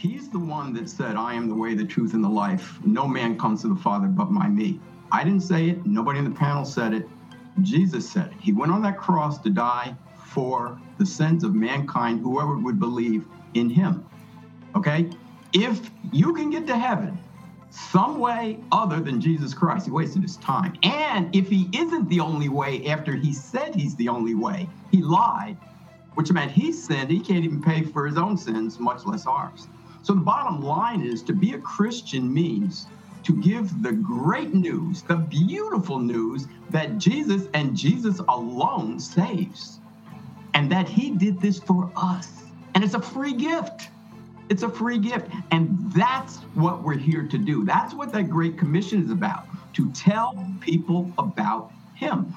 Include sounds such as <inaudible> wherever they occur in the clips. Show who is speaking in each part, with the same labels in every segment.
Speaker 1: He's the one that said, I am the way, the truth, and the life. No man comes to the Father but by me. I didn't say it. Nobody in the panel said it. Jesus said it. He went on that cross to die for the sins of mankind, whoever would believe in him. Okay? If you can get to heaven some way other than Jesus Christ, he wasted his time. And if he isn't the only way after he said he's the only way, he lied, which meant he sinned. He can't even pay for his own sins, much less ours. So the bottom line is to be a Christian means to give the great news, the beautiful news that Jesus and Jesus alone saves, and that he did this for us. And it's a free gift. It's a free gift. And that's what we're here to do. That's what that Great Commission is about to tell people about him.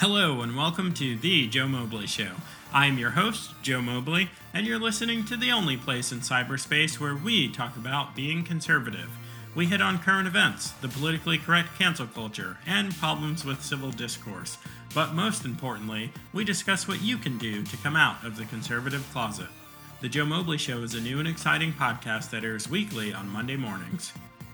Speaker 2: Hello, and welcome to The Joe Mobley Show. I'm your host, Joe Mobley, and you're listening to the only place in cyberspace where we talk about being conservative. We hit on current events, the politically correct cancel culture, and problems with civil discourse. But most importantly, we discuss what you can do to come out of the conservative closet. The Joe Mobley Show is a new and exciting podcast that airs weekly on Monday mornings.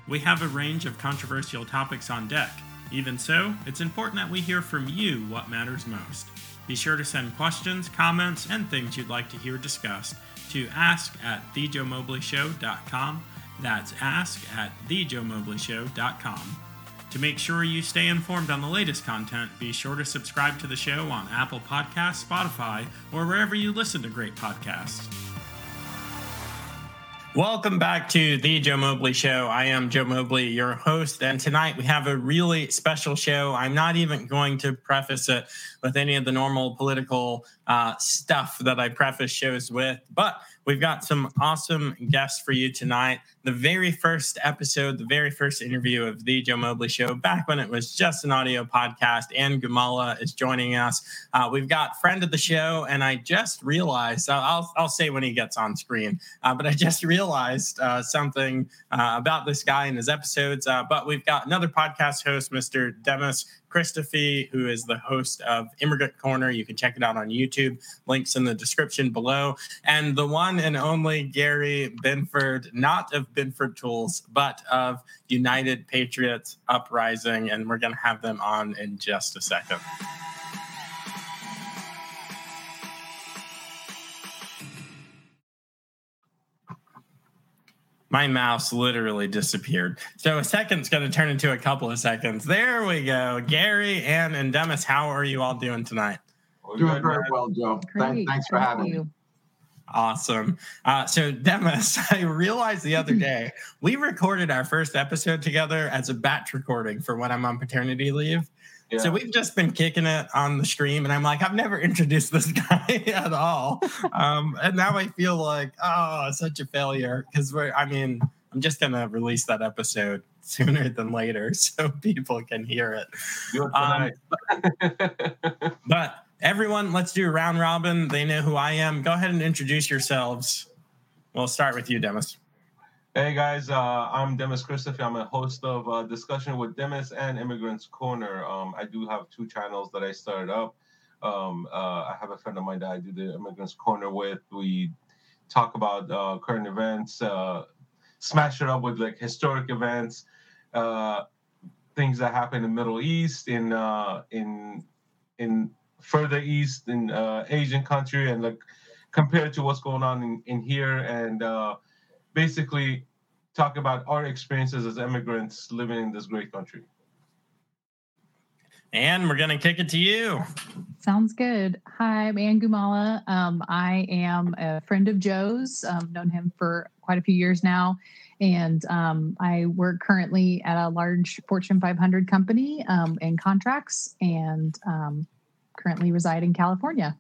Speaker 2: We have a range of controversial topics on deck even so, it's important that we hear from you what matters most. Be sure to send questions, comments, and things you'd like to hear discussed to ask at thejoemobleyshow.com. That's ask at thejoemobleyshow.com. To make sure you stay informed on the latest content, be sure to subscribe to the show on Apple Podcasts, Spotify, or wherever you listen to great podcasts. Welcome back to the Joe Mobley Show. I am Joe Mobley, your host, and tonight we have a really special show. I'm not even going to preface it with any of the normal political uh, stuff that I preface shows with, but we've got some awesome guests for you tonight. The very first episode, the very first interview of the Joe Mobley Show, back when it was just an audio podcast. Ann Gummalla is joining us. Uh, we've got friend of the show, and I just realized I'll I'll say when he gets on screen, uh, but I just realized uh, something uh, about this guy and his episodes. Uh, but we've got another podcast host, Mr. Dimis Christophy, who is the host of Immigrant Corner. You can check it out on YouTube. Links in the description below. And the one and only Gary Binford, not of Binford Tools, but of United Patriots Uprising. And we're going to have them on in just a second. My mouse literally disappeared. So a second's going to turn into a couple of seconds. There we go. Gary, Ann, and Dimis, how are you all doing tonight?
Speaker 1: Doing very well, Joe. Great. Thanks for having me.
Speaker 2: Awesome. Uh, so, Dimis, <laughs> I realized the other day we recorded our first episode together as a batch recording for when I'm on paternity leave. Yeah. So we've just been kicking it on the stream, and I'm like, I've never <laughs> introduced this guy <laughs> at all, um, and now I feel like, oh, such a failure because we're. I mean, I'm just gonna release that episode <laughs> sooner than later so people can hear it. Um, but, but everyone, let's do a round robin. They know who I am. Go ahead and introduce yourselves. We'll start with you, Dimis.
Speaker 3: Hey guys, uh, I'm Dimis Christophy. I'm a host of uh, Discussion with Dimis and Immigrants Corner. Um, I do have two channels that I started up. Um, uh, I have a friend of mine that I do the Immigrants Corner with. We talk about uh, current events, uh, smash it up with like historic events, uh, things that happen in the Middle East, in in in further east in Asian country, and like compared to what's going on in, in here and basically talk about our experiences as immigrants living in this great country.
Speaker 2: And we're going to kick it to you.
Speaker 4: Sounds good. Hi, I'm Ann Gummalla. Um, I am a friend of Joe's. I've um, known him for quite a few years now. And um, I work currently at a large Fortune 500 company um, in contracts and um, currently reside in California.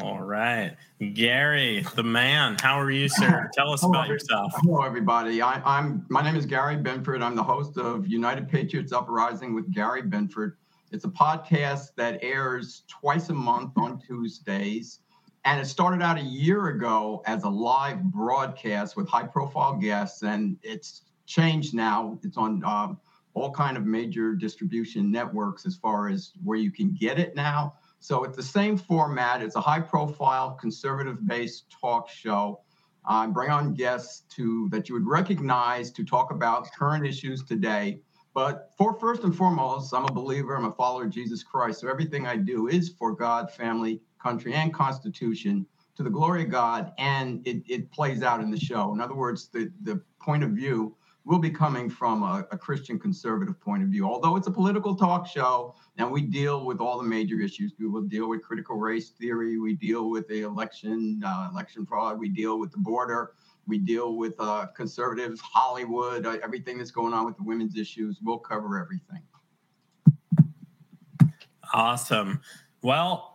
Speaker 2: All right. Gary, the man. How are you, sir? <laughs> Tell us about yourself.
Speaker 1: Hello, everybody. I, am my name is Gary Binford. I'm the host of United Patriots Uprising with Gary Binford. It's a podcast that airs twice a month on Tuesdays. And it started out a year ago as a live broadcast with high profile guests, and it's changed now. It's on uh, all kind of major distribution networks as far as where you can get it now. So it's the same format. It's a high-profile, conservative-based talk show. I bring on guests to that you would recognize to talk about current issues today. But for first and foremost, I'm a believer. I'm a follower of Jesus Christ. So everything I do is for God, family, country, and Constitution to the glory of God, and it, it plays out in the show. In other words, the, the point of view will be coming from a, a, Christian conservative point of view. Although it's a political talk show and we deal with all the major issues, we will deal with critical race theory, we deal with the election, uh, election fraud, we deal with the border, we deal with uh, conservatives, Hollywood, uh, everything that's going on with the women's issues. We'll cover everything.
Speaker 2: Awesome. Well,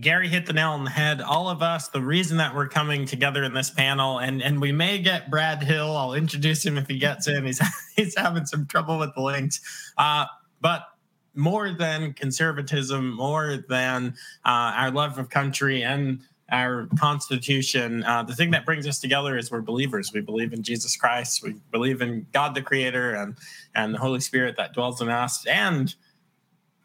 Speaker 2: Gary hit the nail on the head. All of us, the reason that we're coming together in this panel, and and we may get Brad Hill. I'll introduce him if he gets in. He's <laughs> he's having some trouble with the links, uh, but more than conservatism, more than uh, our love of country and our Constitution, uh, the thing that brings us together is we're believers. We believe in Jesus Christ. We believe in God the Creator and and the Holy Spirit that dwells in us and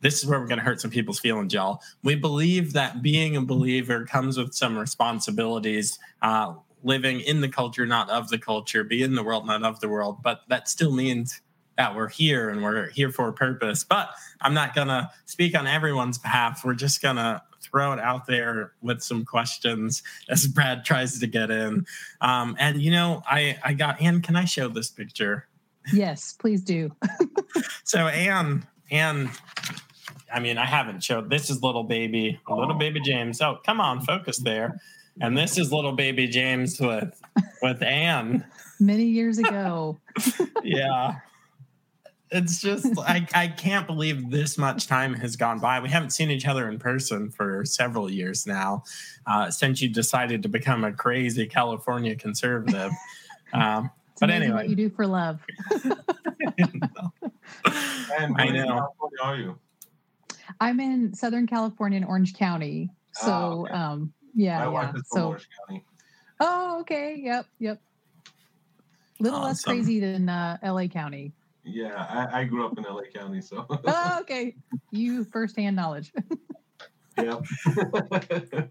Speaker 2: this is where we're going to hurt some people's feelings, y'all. We believe that being a believer comes with some responsibilities, uh, living in the culture, not of the culture, be in the world, not of the world. But that still means that we're here and we're here for a purpose. But I'm not going to speak on everyone's behalf. We're just going to throw it out there with some questions as Brad tries to get in. Um, and, you know, I, I got, Ann, can I show this picture?
Speaker 5: Yes, please do. <laughs>
Speaker 2: so, Ann, Ann I mean, I haven't showed this is little baby, little baby James. Oh, come on, focus there. And this is little baby James with with Ann.
Speaker 5: Many years ago. <laughs>
Speaker 2: yeah. It's just I, I can't believe this much time has gone by. We haven't seen each other in person for several years now, uh, since you decided to become a crazy California conservative. <laughs> Um, but anyway,
Speaker 5: what you do for love. <laughs>
Speaker 3: and I know. How are you?
Speaker 5: I'm in Southern California in Orange County. Ah, so, oh, okay. um, yeah, My yeah. so, Orange County. Oh, okay. Yep, yep. A little awesome. less crazy than uh, LA County.
Speaker 3: Yeah, I, I, grew up in LA County, so.
Speaker 5: oh, <laughs> okay. You firsthand knowledge.
Speaker 3: yep. <laughs>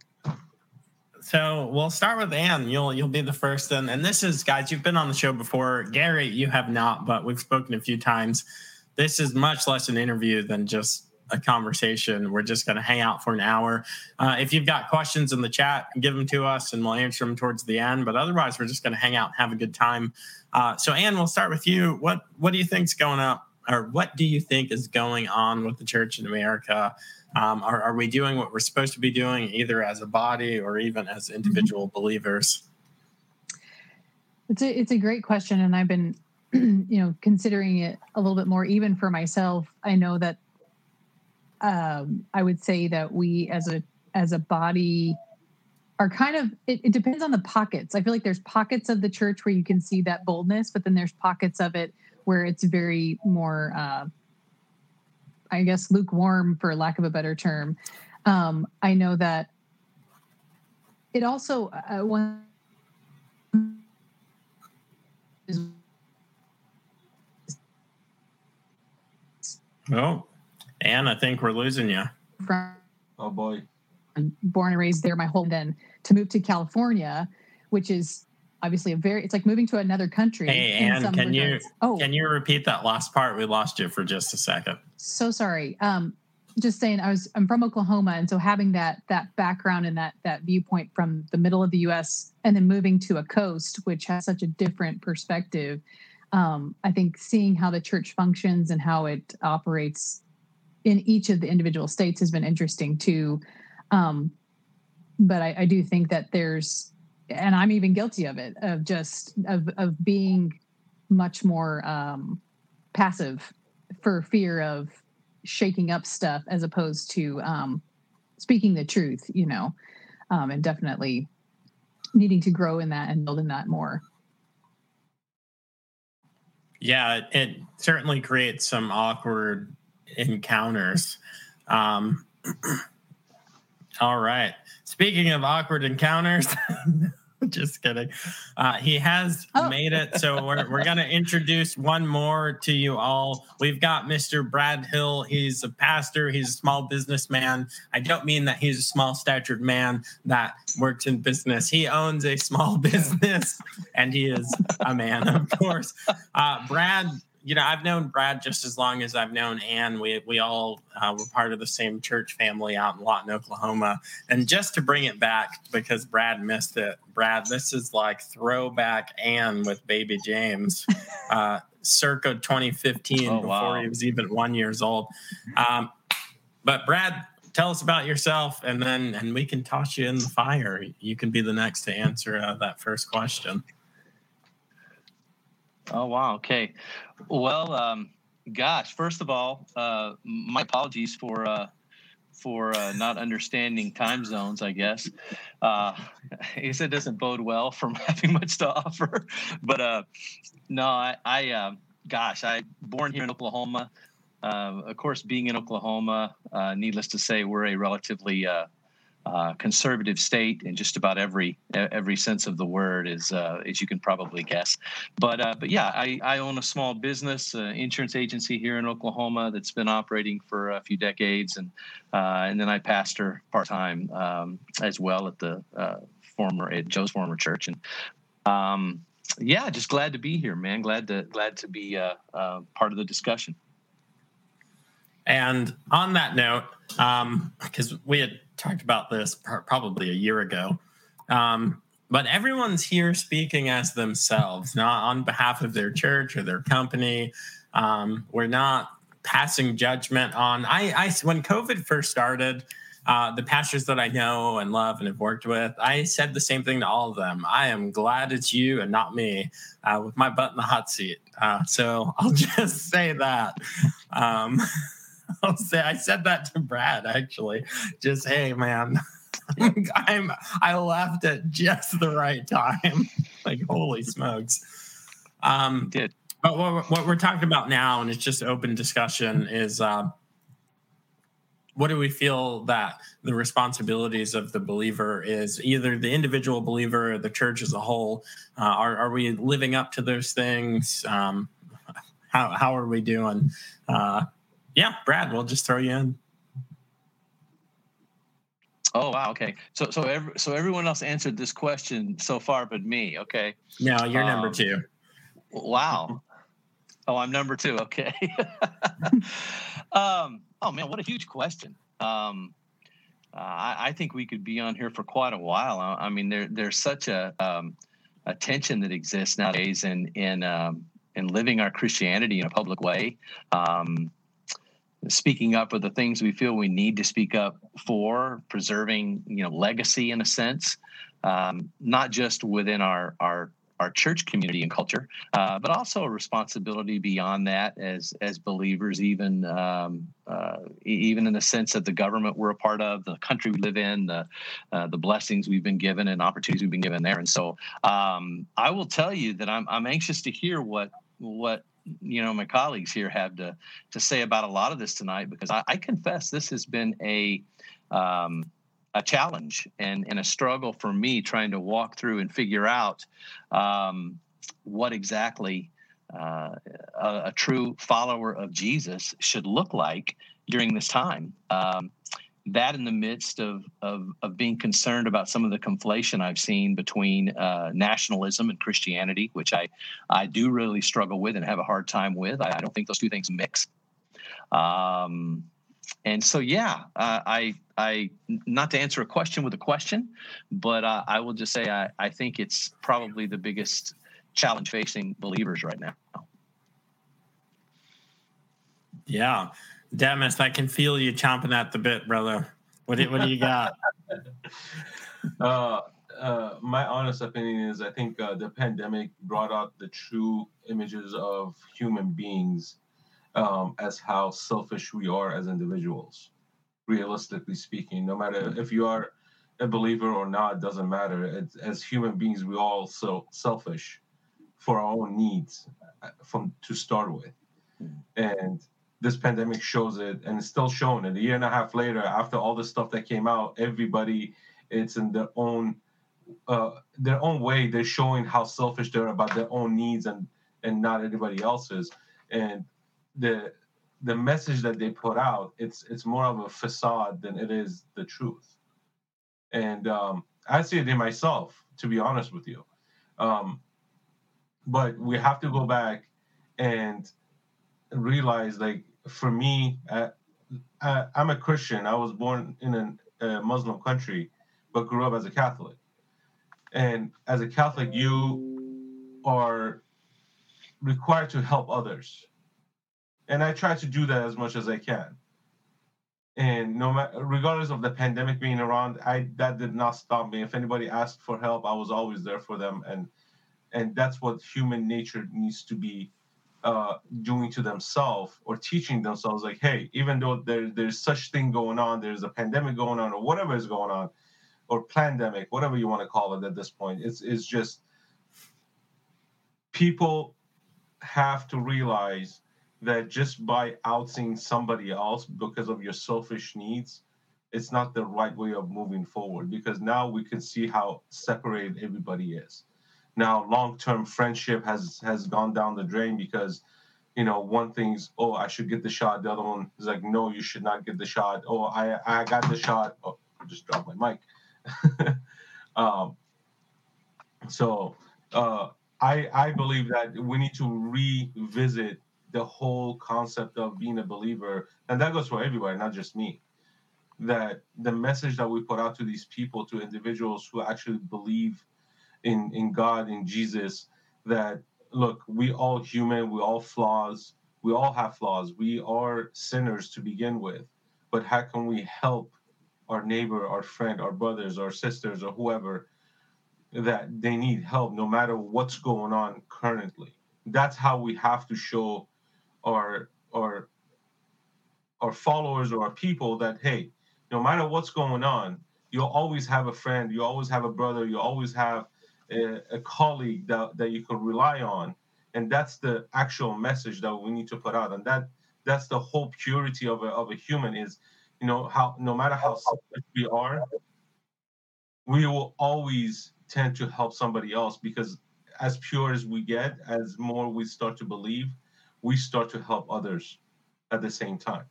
Speaker 2: so we'll start with Ann. You'll you'll be the first, and and this is guys. You've been on the show before. Gary, you have not, but we've spoken a few times. This is much less an interview than just a conversation. We're just going to hang out for an hour. Uh, if you've got questions in the chat, give them to us and we'll answer them towards the end. But otherwise, we're just going to hang out and have a good time. Uh, so, Ann, we'll start with you. What What do you think's going up, or what do you think is going on with the church in America? Um, are, are we doing what we're supposed to be doing, either as a body or even as individual mm-hmm. believers?
Speaker 5: It's a it's a great question, and I've been <clears throat> you know considering it a little bit more even for myself i know that um, I would say that we as a as a body are kind of it, it, depends on the pockets. I feel like there's pockets of the church where you can see that boldness, but then there's pockets of it where it's very more uh, I guess lukewarm for lack of a better term. Um, I know that it also uh, one
Speaker 2: Oh, Ann, I think we're losing you.
Speaker 3: From oh boy.
Speaker 5: Born and raised there my whole then to move to California, which is obviously a very it's like moving to another country.
Speaker 2: Hey Ann, can regards. you oh can you repeat that last part? We lost you for just a second.
Speaker 5: So sorry. Um just saying I was I'm from Oklahoma and so having that that background and that that viewpoint from the middle of the US and then moving to a coast which has such a different perspective um, I think seeing how the church functions and how it operates in each of the individual states has been interesting too. Um, but I, I do think that there's, and I'm even guilty of it, of just of of being much more um, passive for fear of shaking up stuff as opposed to um, speaking the truth, you know, um, and definitely needing to grow in that and build in that more.
Speaker 2: Yeah, it, it certainly creates some awkward encounters. Um, all right. Speaking of awkward encounters, <laughs> Just kidding. Uh, he has oh. made it. So we're, we're going to introduce one more to you all. We've got Mr. Brad Hill. He's a pastor, he's a small businessman. I don't mean that he's a small statured man that works in business. He owns a small <laughs> business and he is a man, of course. Uh, Brad you know, I've known Brad just as long as I've known Ann. We we all uh, were part of the same church family out in Lawton, Oklahoma. And just to bring it back because Brad missed it, Brad, this is like throwback Ann with baby James, <laughs> uh, circa 2015, oh, before wow. he was even one years old. Um, but Brad, tell us about yourself, and then and we can toss you in the fire. You can be the next to answer uh, that first question.
Speaker 6: Oh wow. Okay. Well, um, gosh. First of all, uh, my apologies for uh, for uh, not understanding time zones. I guess uh, <laughs> I guess it doesn't bode well <laughs> from having much to offer. But uh, no, I, I uh, gosh, I born here in Oklahoma. Uh, of course, being in Oklahoma, uh, needless to say, we're a relatively uh, conservative state in just about every every sense of the word, as uh, as you can probably guess. But uh, but yeah, I, I own a small business, uh, insurance agency here in Oklahoma that's been operating for a few decades, and uh, and then I pastor part time um, as well at the uh, former at Joe's former church, and um, yeah, just glad to be here, man. Glad to glad to be part of the discussion.
Speaker 2: And on that note, because um, we had talked about this probably a year ago. Um, but everyone's here speaking as themselves, not on behalf of their church or their company. Um, we're not passing judgment on. I, I when COVID first started, uh, the pastors that I know and love and have worked with, I said the same thing to all of them. I am glad it's you and not me, uh, with my butt in the hot seat. Uh, so I'll <laughs> just say that. Um, <laughs> <laughs> I'll say I said that to Brad actually. Just hey man, <laughs> I'm I left at just the right time. <laughs> like holy smokes. Um did but what, what we're talking about now, and it's just open discussion, is uh, what do we feel that the responsibilities of the believer is either the individual believer or the church as a whole? Uh, are, are we living up to those things? Um, how, how are we doing? Uh, yeah, Brad, we'll just throw you in.
Speaker 6: Oh wow, okay. So so every, so everyone else answered this question so far, but me. Okay.
Speaker 2: No, you're um, number two.
Speaker 6: Wow. Oh, I'm number two. Okay. <laughs> um, oh man, what a huge question. Um, uh, I, I, think we could be on here for quite a while. I, I mean, there there's such a um, a tension that exists nowadays in in um, in living our Christianity in a public way. Um, speaking up for the things we feel we need to speak up for, preserving you know legacy in a sense, um, not just within our our our church community and culture, uh, but also a responsibility beyond that as as believers, even um, uh, even in the sense of the government we're a part of, the country we live in, the uh, the blessings we've been given and opportunities we've been given there. And so, um, I will tell you that I'm I'm anxious to hear what what you know my colleagues here have to to say about a lot of this tonight because I, I confess this has been a um, a challenge and, and a struggle for me trying to walk through and figure out um, what exactly uh, a, a, true follower of Jesus should look like during this time. Um, that in the midst of, of, of being concerned about some of the conflation I've seen between uh, nationalism and Christianity, which I I do really struggle with and have a hard time with. I, don't think those two things mix. Um, and so, yeah, uh, I I not to answer a question with a question, but uh, I will just say I, I think it's probably the biggest challenge facing believers right now.
Speaker 2: Yeah. Dimis, I can feel you chomping at the bit, brother. What do, what do you got? <laughs> <laughs>
Speaker 3: uh, uh, my honest opinion is I think uh, the pandemic brought out the true images of human beings um, as how selfish we are as individuals, realistically speaking. No matter if you are a believer or not, doesn't matter. It's, as human beings, we all so selfish for our own needs uh, from to start with, hmm. and this pandemic shows it and it's still shown and a year and a half later after all the stuff that came out everybody it's in their own uh, their own way, they're showing how selfish they're about their own needs and and not anybody else's. And the the message that they put out, it's it's more of a facade than it is the truth. And um, I see it in myself, to be honest with you. Um, but we have to go back and realize, like, for me, uh, I, I'm a Christian. I was born in a, a Muslim country, but grew up as a Catholic. And as a Catholic, you are required to help others. And I try to do that as much as I can. And no matter, regardless of the pandemic being around, I that did not stop me. If anybody asked for help, I was always there for them. And and that's what human nature needs to be uh, doing to themselves or teaching themselves. Like, hey, even though there, there's such thing going on, there's a pandemic going on, or whatever is going on, or pandemic, whatever you want to call it at this point. It's it's just people have to realize that just by outing somebody else because of your selfish needs, it's not the right way of moving forward because now we can see how separated everybody is. Now long-term friendship has has gone down the drain because you know one thing's oh I should get the shot, the other one is like no you should not get the shot. Oh I I got the shot. Oh, I just dropped my mic. <laughs> um, so uh, I I believe that we need to revisit the whole concept of being a believer, and that goes for everybody, not just me. That the message that we put out to these people, to individuals who actually believe in in God, in Jesus, that look, we all human, we all flaws, we all have flaws, we are sinners to begin with, but how can we help our neighbor, our friend, our brothers, our sisters, or whoever that they need help no matter what's going on currently. That's how we have to show our our our followers or our people that hey, no matter what's going on, you'll always have a friend, you always have a brother, you always have a, colleague that, that you can rely on. And that's the actual message that we need to put out. And that that's the whole purity of a of a human is you know how no matter how selfish we are we will always tend to help somebody else because as pure as we get as more we start to believe we start to help others at the same time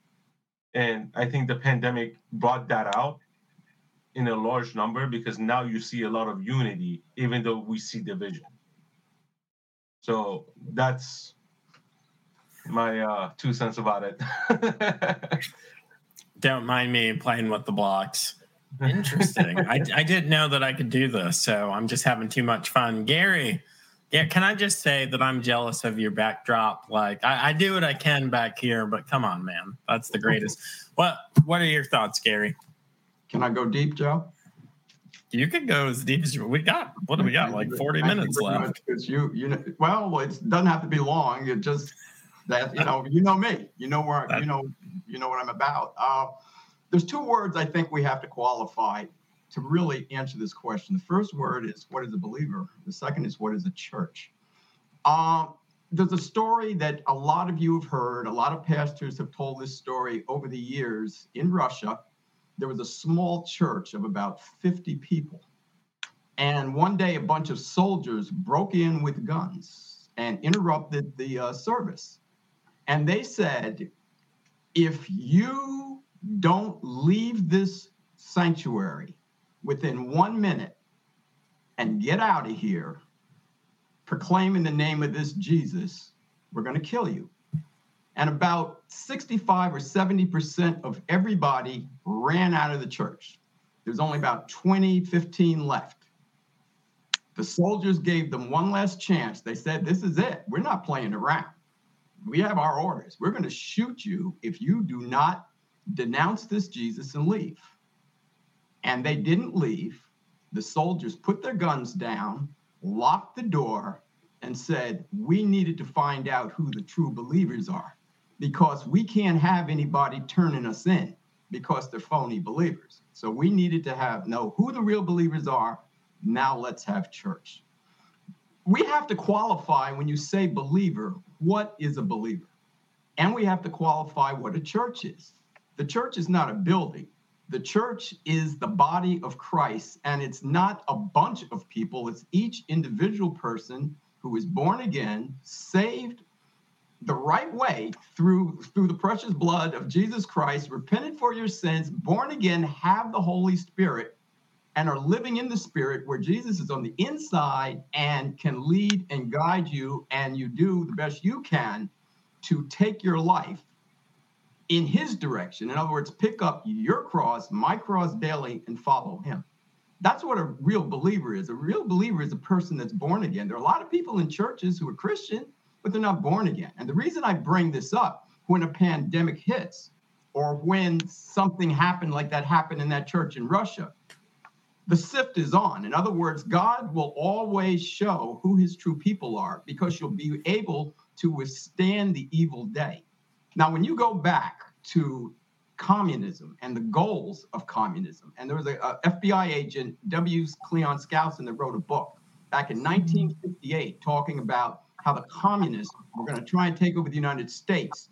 Speaker 3: and i think the pandemic brought that out in a large number because now you see a lot of unity even though we see division so that's my uh, two cents about it <laughs>
Speaker 2: Don't mind me playing with the blocks. Interesting. <laughs> I, I didn't know that I could do this, so I'm just having too much fun. Gary, yeah, can I just say that I'm jealous of your backdrop? Like I, I do what I can back here, but come on, man, that's the greatest. What What are your thoughts, Gary?
Speaker 1: Can I go deep, Joe?
Speaker 2: You can go as deep as you. We got what do we got? Like 40 minutes left.
Speaker 1: Because you, you know, well, it doesn't have to be long. It just that you know, you know me. You know where you know you know what I'm about. Uh, there's two words I think we have to qualify to really answer this question. The first word is what is a believer? The second is what is a church? Uh, there's a story that a lot of you have heard. A lot of pastors have told this story over the years. In Russia, there was a small church of about 50 people. And one day, a bunch of soldiers broke in with guns and interrupted the uh, service. And they said, if you don't leave this sanctuary within one minute and get out of here, proclaiming the name of this Jesus, we're going to kill you. And about 65 or 70% of everybody ran out of the church. There's only about 20, 15 left. The soldiers gave them one last chance. They said, This is it. We're not playing around we have our orders. We're going to shoot you if you do not denounce this Jesus and leave. And they didn't leave. The soldiers put their guns down, locked the door, and said, We needed to find out who the true believers are because we can't have anybody turning us in because they're phony believers. So we needed to have know who the real believers are. Now let's have church we have to qualify when you say believer, what is a believer? And we have to qualify what a church is. The church is not a building, The church is the body of Christ, and it's not a bunch of people, it's each individual person who is born again, saved the right way through through the precious blood of Jesus Christ, repented for your sins, born again, have the Holy Spirit, and are living in the Spirit where Jesus is on the inside and can lead and guide you, and you do the best you can to take your life in His direction. In other words, pick up your cross, my cross daily, and follow Him. That's what a real believer is. A real believer is a person that's born again. There are a lot of people in churches who are Christian but they're not born again. And the reason I bring this up when a pandemic hits or when something happened like that happened in that church in Russia, the sift is on. In other words, God will always show who his true people are because you'll be able to withstand the evil day. Now, when you go back to communism and the goals of communism, and there was a, a FBI agent, W. Cleon Skousen, that wrote a book back in 1958 talking about how the communists were going to try and take over the United States.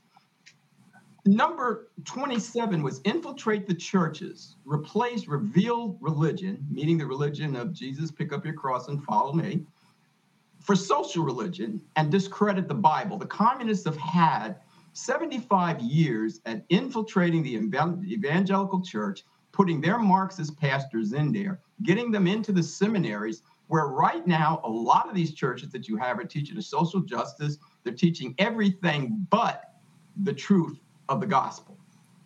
Speaker 1: Number 27 was infiltrate the churches, replace revealed religion, meaning the religion of Jesus, pick up your cross and follow me, for social religion and discredit the Bible. The communists have had 75 years at infiltrating the evangelical church, putting their Marxist pastors in there, getting them into the seminaries, where right now a lot of these churches that you have are teaching social justice they're teaching everything but the truth of the gospel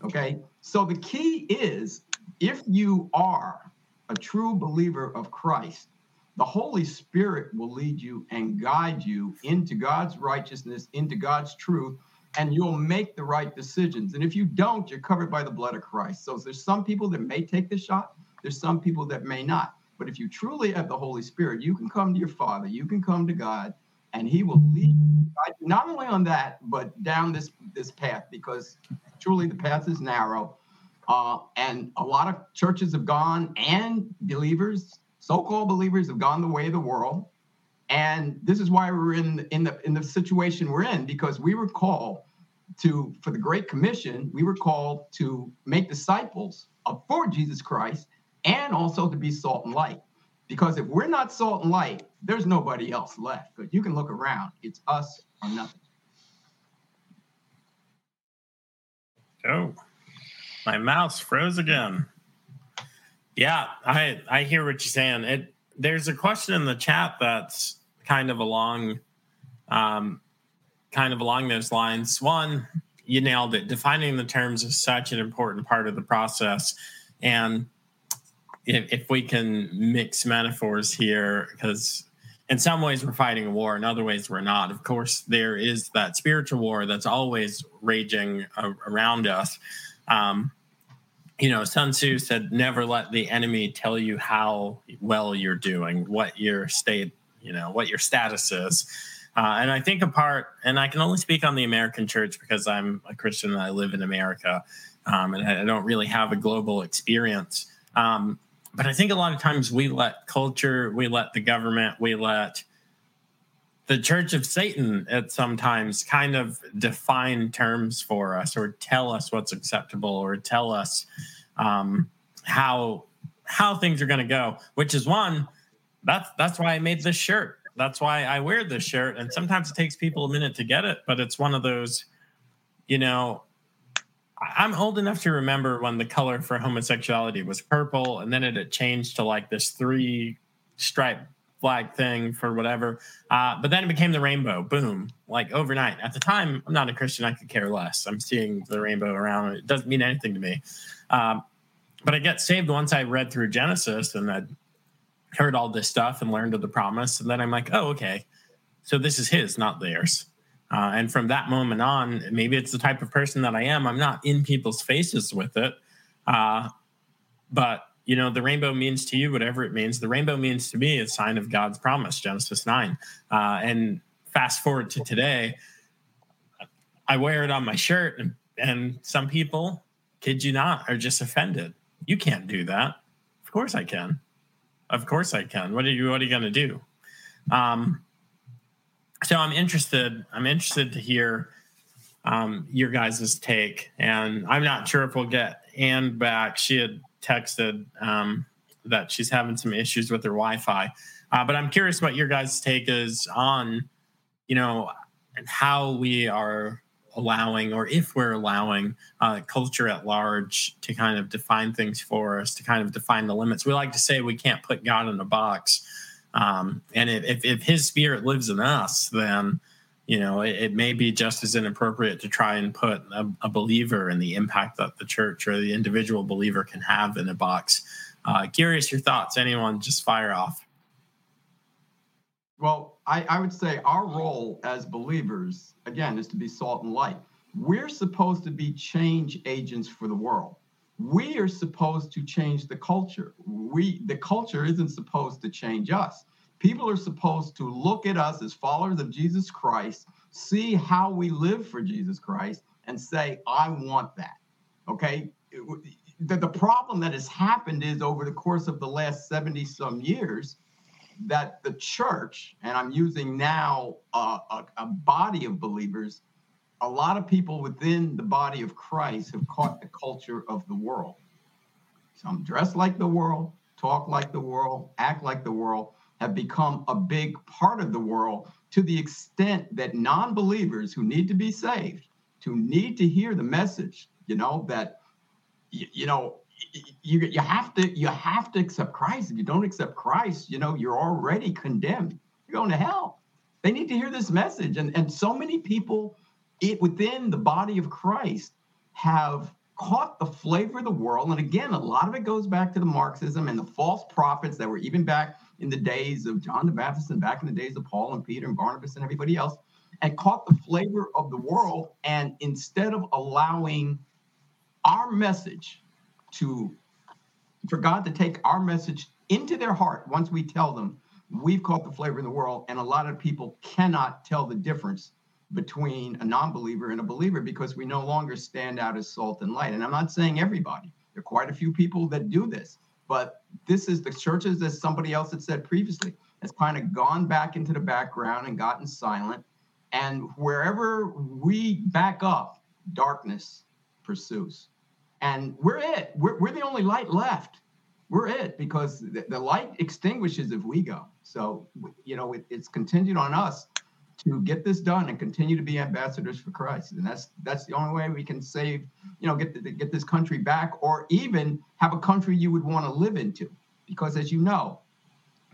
Speaker 1: okay? So the key is if you are a true believer of christ the holy spirit will lead you and guide you into god's righteousness into god's truth and you'll make the right decisions. And if you don't you're covered by the blood of christ. So there's some people that may take the shot there's some people that may not but if you truly have the Holy Spirit, you can come to your Father, you can come to God, and He will lead you not only on that, but down this this path because truly the path is narrow. Uh, and a lot of churches have gone, and believers, so-called believers, have gone the way of the world. And this is why we're in in the in the situation we're in because we were called to for the Great Commission. We were called to make disciples of for Jesus Christ and also to be salt and light. Because if we're not salt and light, there's nobody else left. But you can look around, it's us or nothing.
Speaker 2: Oh, my mouse froze again. Yeah, I I hear what you're saying. It there's a question in the chat that's kind of along um kind of along those lines. One, you nailed it. Defining the terms is such an important part of the process. And if, if we can mix metaphors here, because in some ways we're fighting a war, in other ways we're not. Of course, there is that spiritual war that's always raging around us. Um, you know, Sun Tzu said, "Never let the enemy tell you how well you're doing, what your state, you know, what your status is." Uh, and I think a part, and I can only speak on the American church because I'm a Christian and I live in America, um, and I don't really have a global experience. Um, but I think a lot of times we let culture, we let the government, we let the church of Satan at sometimes kind of define terms for us or tell us what's acceptable or tell us um, how how things are going to go. Which is one that's that's why I made this shirt. That's why I wear this shirt. And sometimes it takes people a minute to get it, but it's one of those, you know, I'm old enough to remember when the color for homosexuality was purple, and then it had changed to like this three stripe flag thing for whatever. Uh, but then it became the rainbow. Boom, like overnight. At the time, I'm not a Christian. I could care less. I'm seeing the rainbow around. It doesn't mean anything to me. Um, but I get saved once I read through Genesis and I heard all this stuff and learned of the promise. And then I'm like, oh, okay. So this is his, not theirs. Uh, and from that moment on, maybe it's the type of person that I am. I'm not in people's faces with it. Uh, but, you know, the rainbow means to you whatever it means. The rainbow means to me a sign of God's promise, Genesis 9. Uh, and fast forward to today, I wear it on my shirt, and, and some people, kid you not, are just offended. You can't do that. Of course I can. Of course I can. What are you, what are you going to do? Um, so I'm interested. I'm interested to hear um, your guys' take, and I'm not sure if we'll get Ann back. She had texted um, that she's having some issues with her Wi-Fi. Uh, but I'm curious what your guys' take is on, you know, how we are allowing, or if we're allowing, uh, culture at large to kind of define things for us, to kind of define the limits. We like to say we can't put God in a box, um, and if, if His Spirit lives in us, then you know it, it, may be just as inappropriate to try and put a, a, believer in the impact that the church or the individual believer can have in a box. Uh, curious your thoughts. Anyone, just fire off.
Speaker 1: Well, I, I would say our role as believers, again, is to be salt and light. We're supposed to be change agents for the world. We are supposed to change the culture. We the culture isn't supposed to change us. People are supposed to look at us as followers of Jesus Christ, see how we live for Jesus Christ, and say, I want that. Okay? The, the problem that has happened is over the course of the last 70 some years, that the church, and I'm using now a, a, a, body of believers, a lot of people within the body of Christ have caught the culture of the world. Some dress like the world, talk like the world, act like the world, have become a big part of the world to the extent that non believers who need to be saved, who need to hear the message, you know, that, you, you know, you you have to you have to accept Christ. If you don't accept Christ, you know you're already condemned. You're going to hell. They need to hear this message, and and so many people it, within the body of Christ have caught the flavor of the world. And again, a lot of it goes back to the Marxism and the false prophets that were even back in the days of John the Baptist and back in the days of Paul and Peter and Barnabas and everybody else, and caught the flavor of the world. And instead of allowing our message to for God to take our message into their heart once we tell them we've caught the flavor in the world, and a lot of people cannot tell the difference between a non-believer and a believer because we no longer stand out as salt and light. And I'm not saying everybody. There are quite a few people that do this, but this is the churches, as somebody else had said previously, has kind of gone back into the background and gotten silent. And wherever we back up, darkness pursues and we're it. We're, we're the only light left. We're it because the, the light extinguishes if we go. So, you know, it, it's contingent on us to get this done and continue to be ambassadors for Christ. And that's that's the only way we can save, you know, get the, get this country back, or even have a country you would want to live into. Because as you know,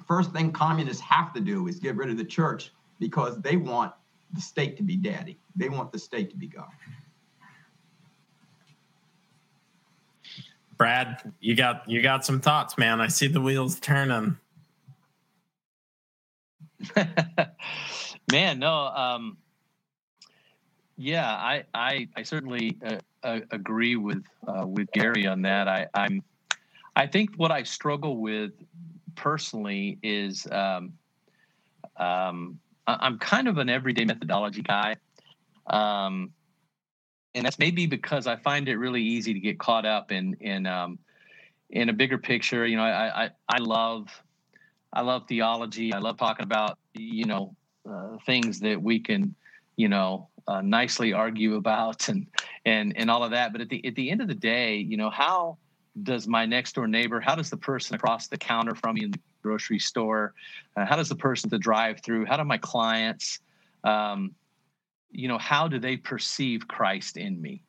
Speaker 1: first thing communists have to do is get rid of the church because they want the state to be daddy. They want the state to be God.
Speaker 2: Brad, you got you got some thoughts, man. I see the wheels turning. <laughs>
Speaker 6: man, no, um, yeah, I I, I certainly uh, uh, agree with uh, with Gary on that. I, I'm I think what I struggle with personally is um, um, I'm kind of an everyday methodology guy. Um, and that's maybe because I find it really easy to get caught up in in um, in a bigger picture. You know, I, I I love I love theology. I love talking about you know uh, things that we can you know uh, nicely argue about and and and all of that. But at the at the end of the day, you know, how does my next door neighbor? How does the person across the counter from me in the grocery store? Uh, how does the person to drive through? How do my clients? Um, you know how do they perceive christ in me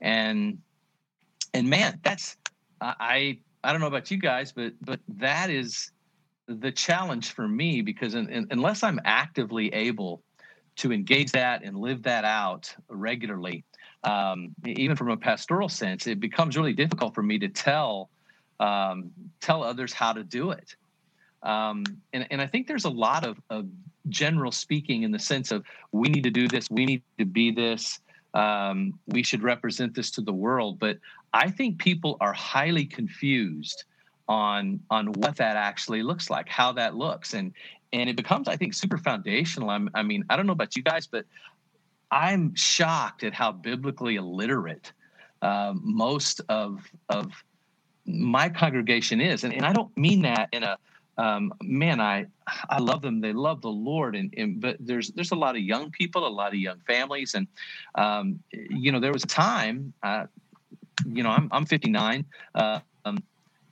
Speaker 6: and and man that's i i don't know about you guys but but that is the challenge for me because in, in, unless i'm actively able to engage that and live that out regularly um, even from a pastoral sense it becomes really difficult for me to tell um, tell others how to do it um, and, and i think there's a lot of, of general speaking in the sense of we need to do this, we need to be this, um, we should represent this to the world. But I think people are highly confused on on what that actually looks like, how that looks, and and it becomes, I think, super foundational. I'm, I mean, I don't know about you guys, but I'm shocked at how biblically illiterate um, most of of my congregation is, and, and I don't mean that in a um, man, I I love them. They love the Lord, and, and, but there's there's a lot of young people, a lot of young families, and um, you know there was a time uh, you know, I'm I'm 59. Uh, um,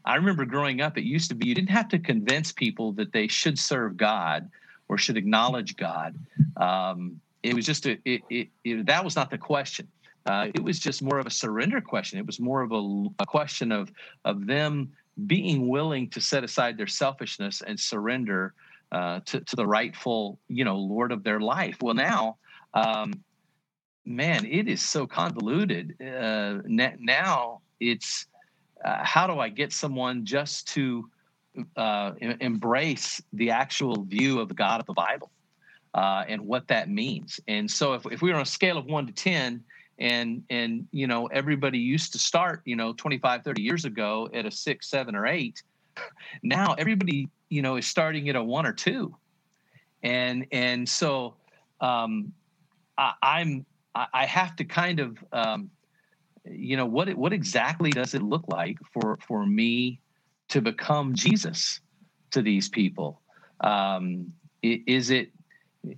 Speaker 6: I remember growing up, it used to be you didn't have to convince people that they should serve God or should acknowledge God. Um, it was just a, it, it, it, that was not the question. Uh, it was just more of a surrender question. It was more of a, a question of of them being willing to set aside their selfishness and surrender uh, to, to the rightful, you know, Lord of their life. Well, now, um, man, it is so convoluted. Uh, now it's uh, how do I get someone just to uh, embrace the actual view of the God of the Bible uh, and what that means? And so, if, if we were on a scale of one to 10, and and you know everybody used to start you know 25 30 years ago at a six seven or eight <laughs> now everybody you know is starting at a one or two and and so um I, i'm i have to kind of um you know what what exactly does it look like for for me to become jesus to these people? Um is it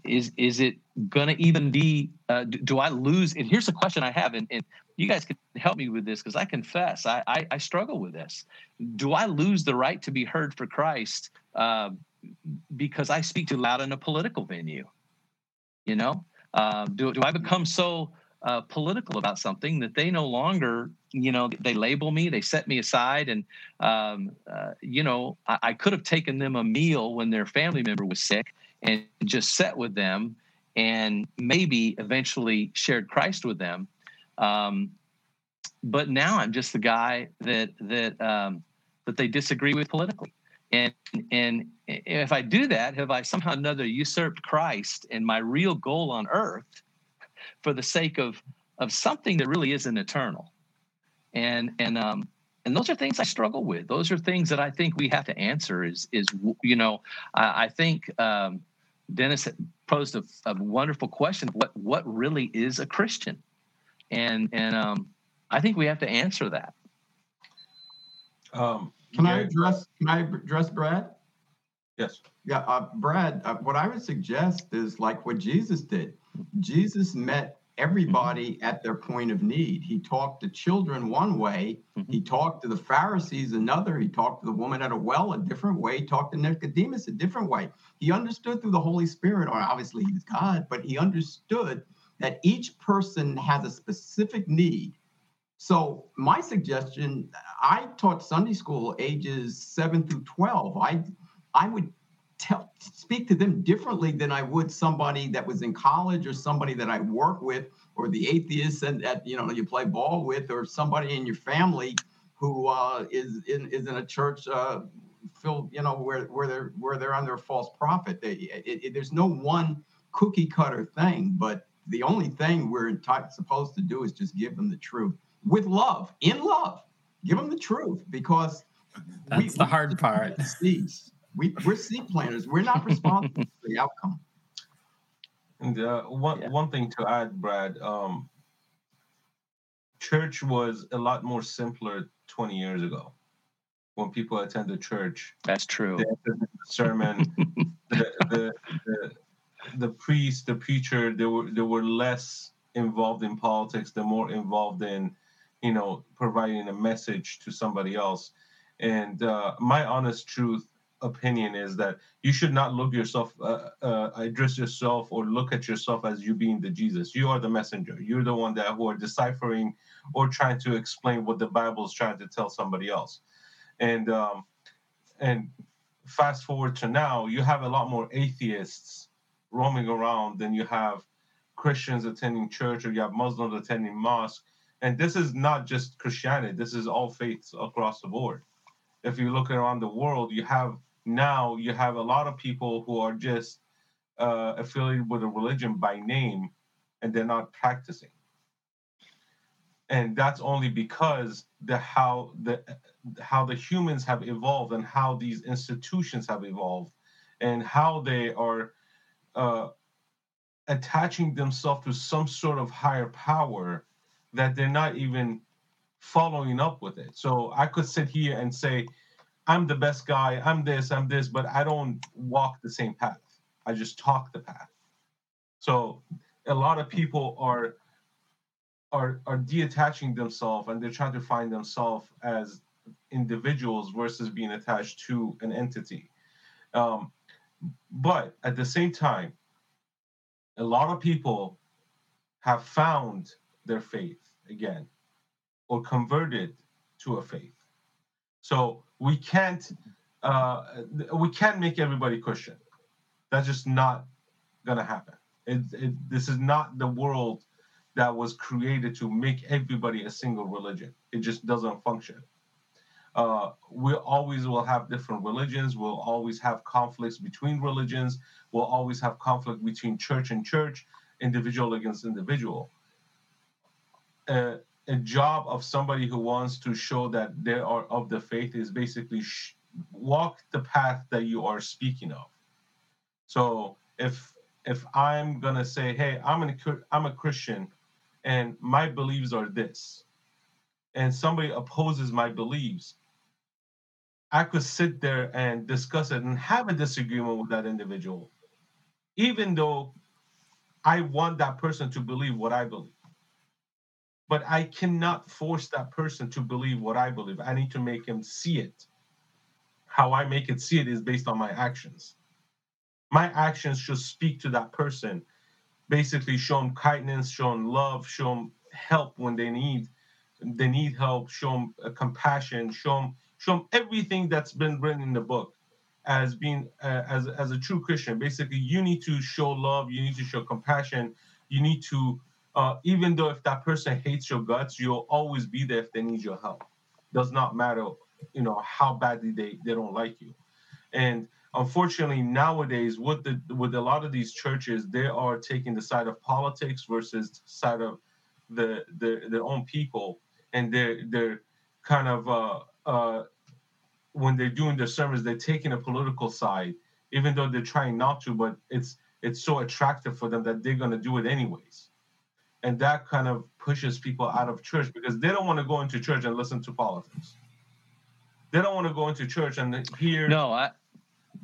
Speaker 6: is is it going to even be uh, do, i lose and here's the question i have and, and you guys can help me with this because i confess I, I, I struggle with this. Do i lose the right to be heard for christ uh, because i speak too loud in a political venue? You know? Uh, do, do i become so uh, political about something that they no longer you know they label me they set me aside and um, uh, you know I, I could have taken them a meal when their family member was sick and just sat with them and maybe eventually shared Christ with them. Um, but now I'm just the guy that that um, that they disagree with politically. And and if I do that, have I somehow another usurped Christ and my real goal on earth for the sake of of something that really isn't eternal? And and um, and those are things I struggle with. Those are things that I think we have to answer. Is is you know I, I think um, Dennis posed a, a, wonderful question: what what really is a Christian? And and um, I think we have to answer that.
Speaker 1: Um, can I address? Can I address Brad?
Speaker 3: Yes.
Speaker 1: Yeah, uh, Brad. Uh, what I would suggest is like what Jesus did. Jesus met everybody mm-hmm. at their point of need. He talked to children one way, mm-hmm. he talked to the Pharisees another, he talked to the woman at a well a different way, he talked to Nicodemus a different way. He understood through the Holy Spirit, or obviously he's God, but he understood that each person has a specific need. So, my suggestion I taught Sunday school ages 7 through 12. I I would tell speak to them differently than I would somebody that was in college or somebody that I work with or the atheist and that you know you play ball with or somebody in your family who uh, is in is in a church uh, filled you know where where they're where they're under a false prophet. They, it, it, there's no one cookie cutter thing, but the only thing we're supposed to do is just give them the truth with love, in love. Give them the truth because
Speaker 2: that's we, the hard part.
Speaker 1: Seeds. We, we're seed planters. We're not responsible <laughs> for the outcome.
Speaker 3: And uh, one yeah. one thing to add, Brad, um, church was a lot more simpler 20 years ago when people attended church.
Speaker 6: That's true.
Speaker 3: The sermon, <laughs> the, the, the, the priest, the preacher, they were they were less involved in politics. They're more involved in, you know, providing a message to somebody else. And uh, my honest truth opinion is that you should not look yourself, uh, uh, address yourself, or look at yourself as you being the Jesus. You are the messenger. You're the one that who are deciphering or trying to explain what the Bible is trying to tell somebody else. And um, and fast forward to now, you have a lot more atheists roaming around than you have Christians attending church or you have Muslims attending mosque. And this is not just Christianity. This is all faiths across the board. If you look around the world, you have now you have a lot of people who are just uh, affiliated with a religion by name and they're not practicing. And that's only because the how the how the humans have evolved and how these institutions have evolved and how they are uh, attaching themselves to some sort of higher power that they're not even following up with it. So i could sit here and say I'm the best guy, I'm this, I'm this, but I don't walk the same path. I just talk the path. So a lot of people are are are detaching themselves and they're trying to find themselves as individuals versus being attached to an entity. Um, but at the same time, a lot of people have found their faith again or converted to a faith. So we can't uh, we can't make everybody Christian. That's just not gonna happen. It, it, this is not the world that was created to make everybody a single religion. It just doesn't function. Uh, we always will have different religions. We'll always have conflicts between religions. We'll always have conflict between church and church, individual against individual. Uh, a job of somebody who wants to show that they are of the faith is basically sh- walk the path that you are speaking of. So if if I'm gonna say, hey, I'm an I'm a Christian, and my beliefs are this, and somebody opposes my beliefs, I could sit there and discuss it and have a disagreement with that individual, even though I want that person to believe what I believe. But I cannot force that person to believe what I believe. I need to make him see it. How I make it see it is based on my actions my actions should speak to that person basically show them kindness show them love show them help when they need they need help show them uh, compassion show them show them everything that's been written in the book as being uh, as as a true christian basically you need to show love you need to show compassion you need to uh, even though if that person hates your guts you'll always be there if they need your help. Does not matter you know how badly they they don't like you. And unfortunately nowadays with the with a lot of these churches they are taking the side of politics versus side of the, the their own people. And they're they're kind of uh uh when they're doing their sermons they're taking a political side even though they're trying not to but it's it's so attractive for them that they're to do it anyways and that kind of pushes people out of church because they don't want to go into church and listen to politics. They don't want to go into church and hear
Speaker 6: no i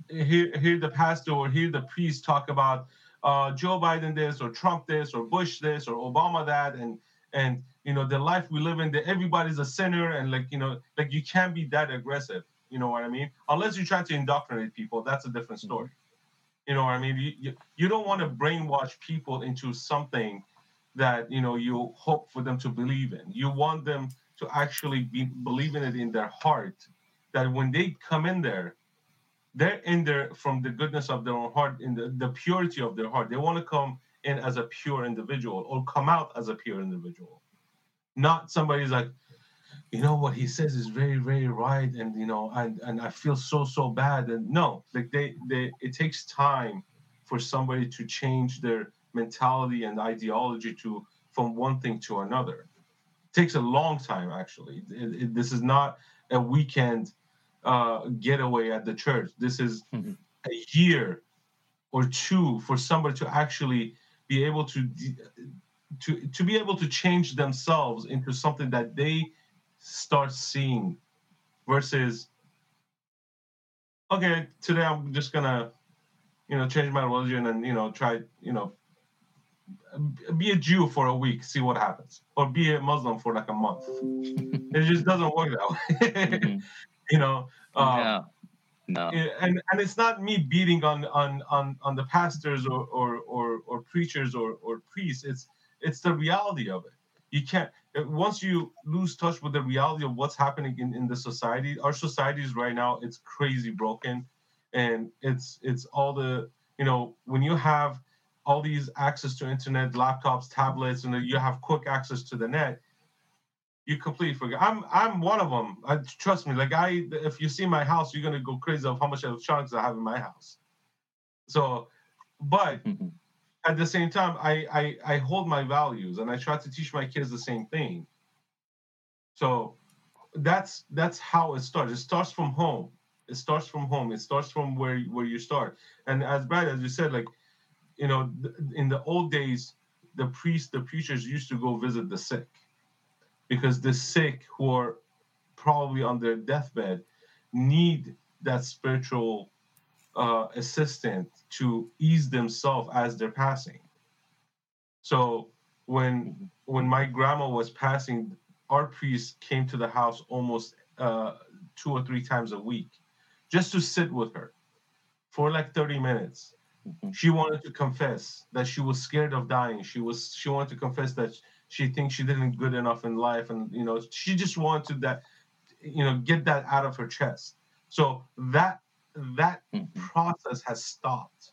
Speaker 3: hear hear the pastor or hear the priest talk about uh, Joe Biden this or Trump this or Bush this or Obama that and and you know the life we live in that everybody's a sinner and like you know like you can't be that aggressive you know what I mean? Unless you're trying to indoctrinate people that's a different mm-hmm. story you know what I mean? You, you, you don't want to brainwash people into something that you know you hope for them to believe in you want them to actually be believing it in their heart that when they come in there they're in there from the goodness of their own heart, in the, the purity of their heart. They want to come in as a pure individual or come out as a pure individual. Not somebody's like, you know what he says is very, very right, and you know, and and I feel so so bad. And no, like they they it takes time for somebody to change their mentality and ideology to from one thing to another. It takes a long time actually. It, it, this is not a weekend uh, getaway at the church. This is mm-hmm. a year or two for somebody to actually be able to to to be able to change themselves into something that they start seeing versus okay today i'm just gonna you know change my religion and you know try you know be a jew for a week see what happens or be a muslim for like a month <laughs> it just doesn't work that way mm-hmm <laughs> you know. Um, yeah. No. And and it's not me beating on on on on the pastors or or or, or preachers or or priests. It's it's the reality of it. You can't once you lose touch with the reality of what's happening in, in the society. Our societies right now it's crazy broken, and it's it's all the you know when you have all these access to internet, laptops, tablets, and you have quick access to the net you completely forget. I'm I'm one of them. I, trust me. Like I, if you see my house, you're gonna go crazy of how much electronics I have in my house. So, but mm-hmm. at the same time, I, I I hold my values and I try to teach my kids the same thing. So, that's that's how it starts. It starts from home. It starts from home. It starts from where where you start. And as Brad, as you said, like, you know, in the old days, the priests, the preachers used to go visit the sick because the sick who are probably on their deathbed need that spiritual uh, assistant to ease themselves as they're passing. So when when my grandma was passing, our priest came to the house almost uh, two or three times a week, just to sit with her for like 30 minutes. Mm-hmm. She wanted to confess that she was scared of dying. She was she wanted to confess that she thinks she didn't good enough in life, and you know she just wanted that you know get that out of her chest. So that that mm-hmm. process has stopped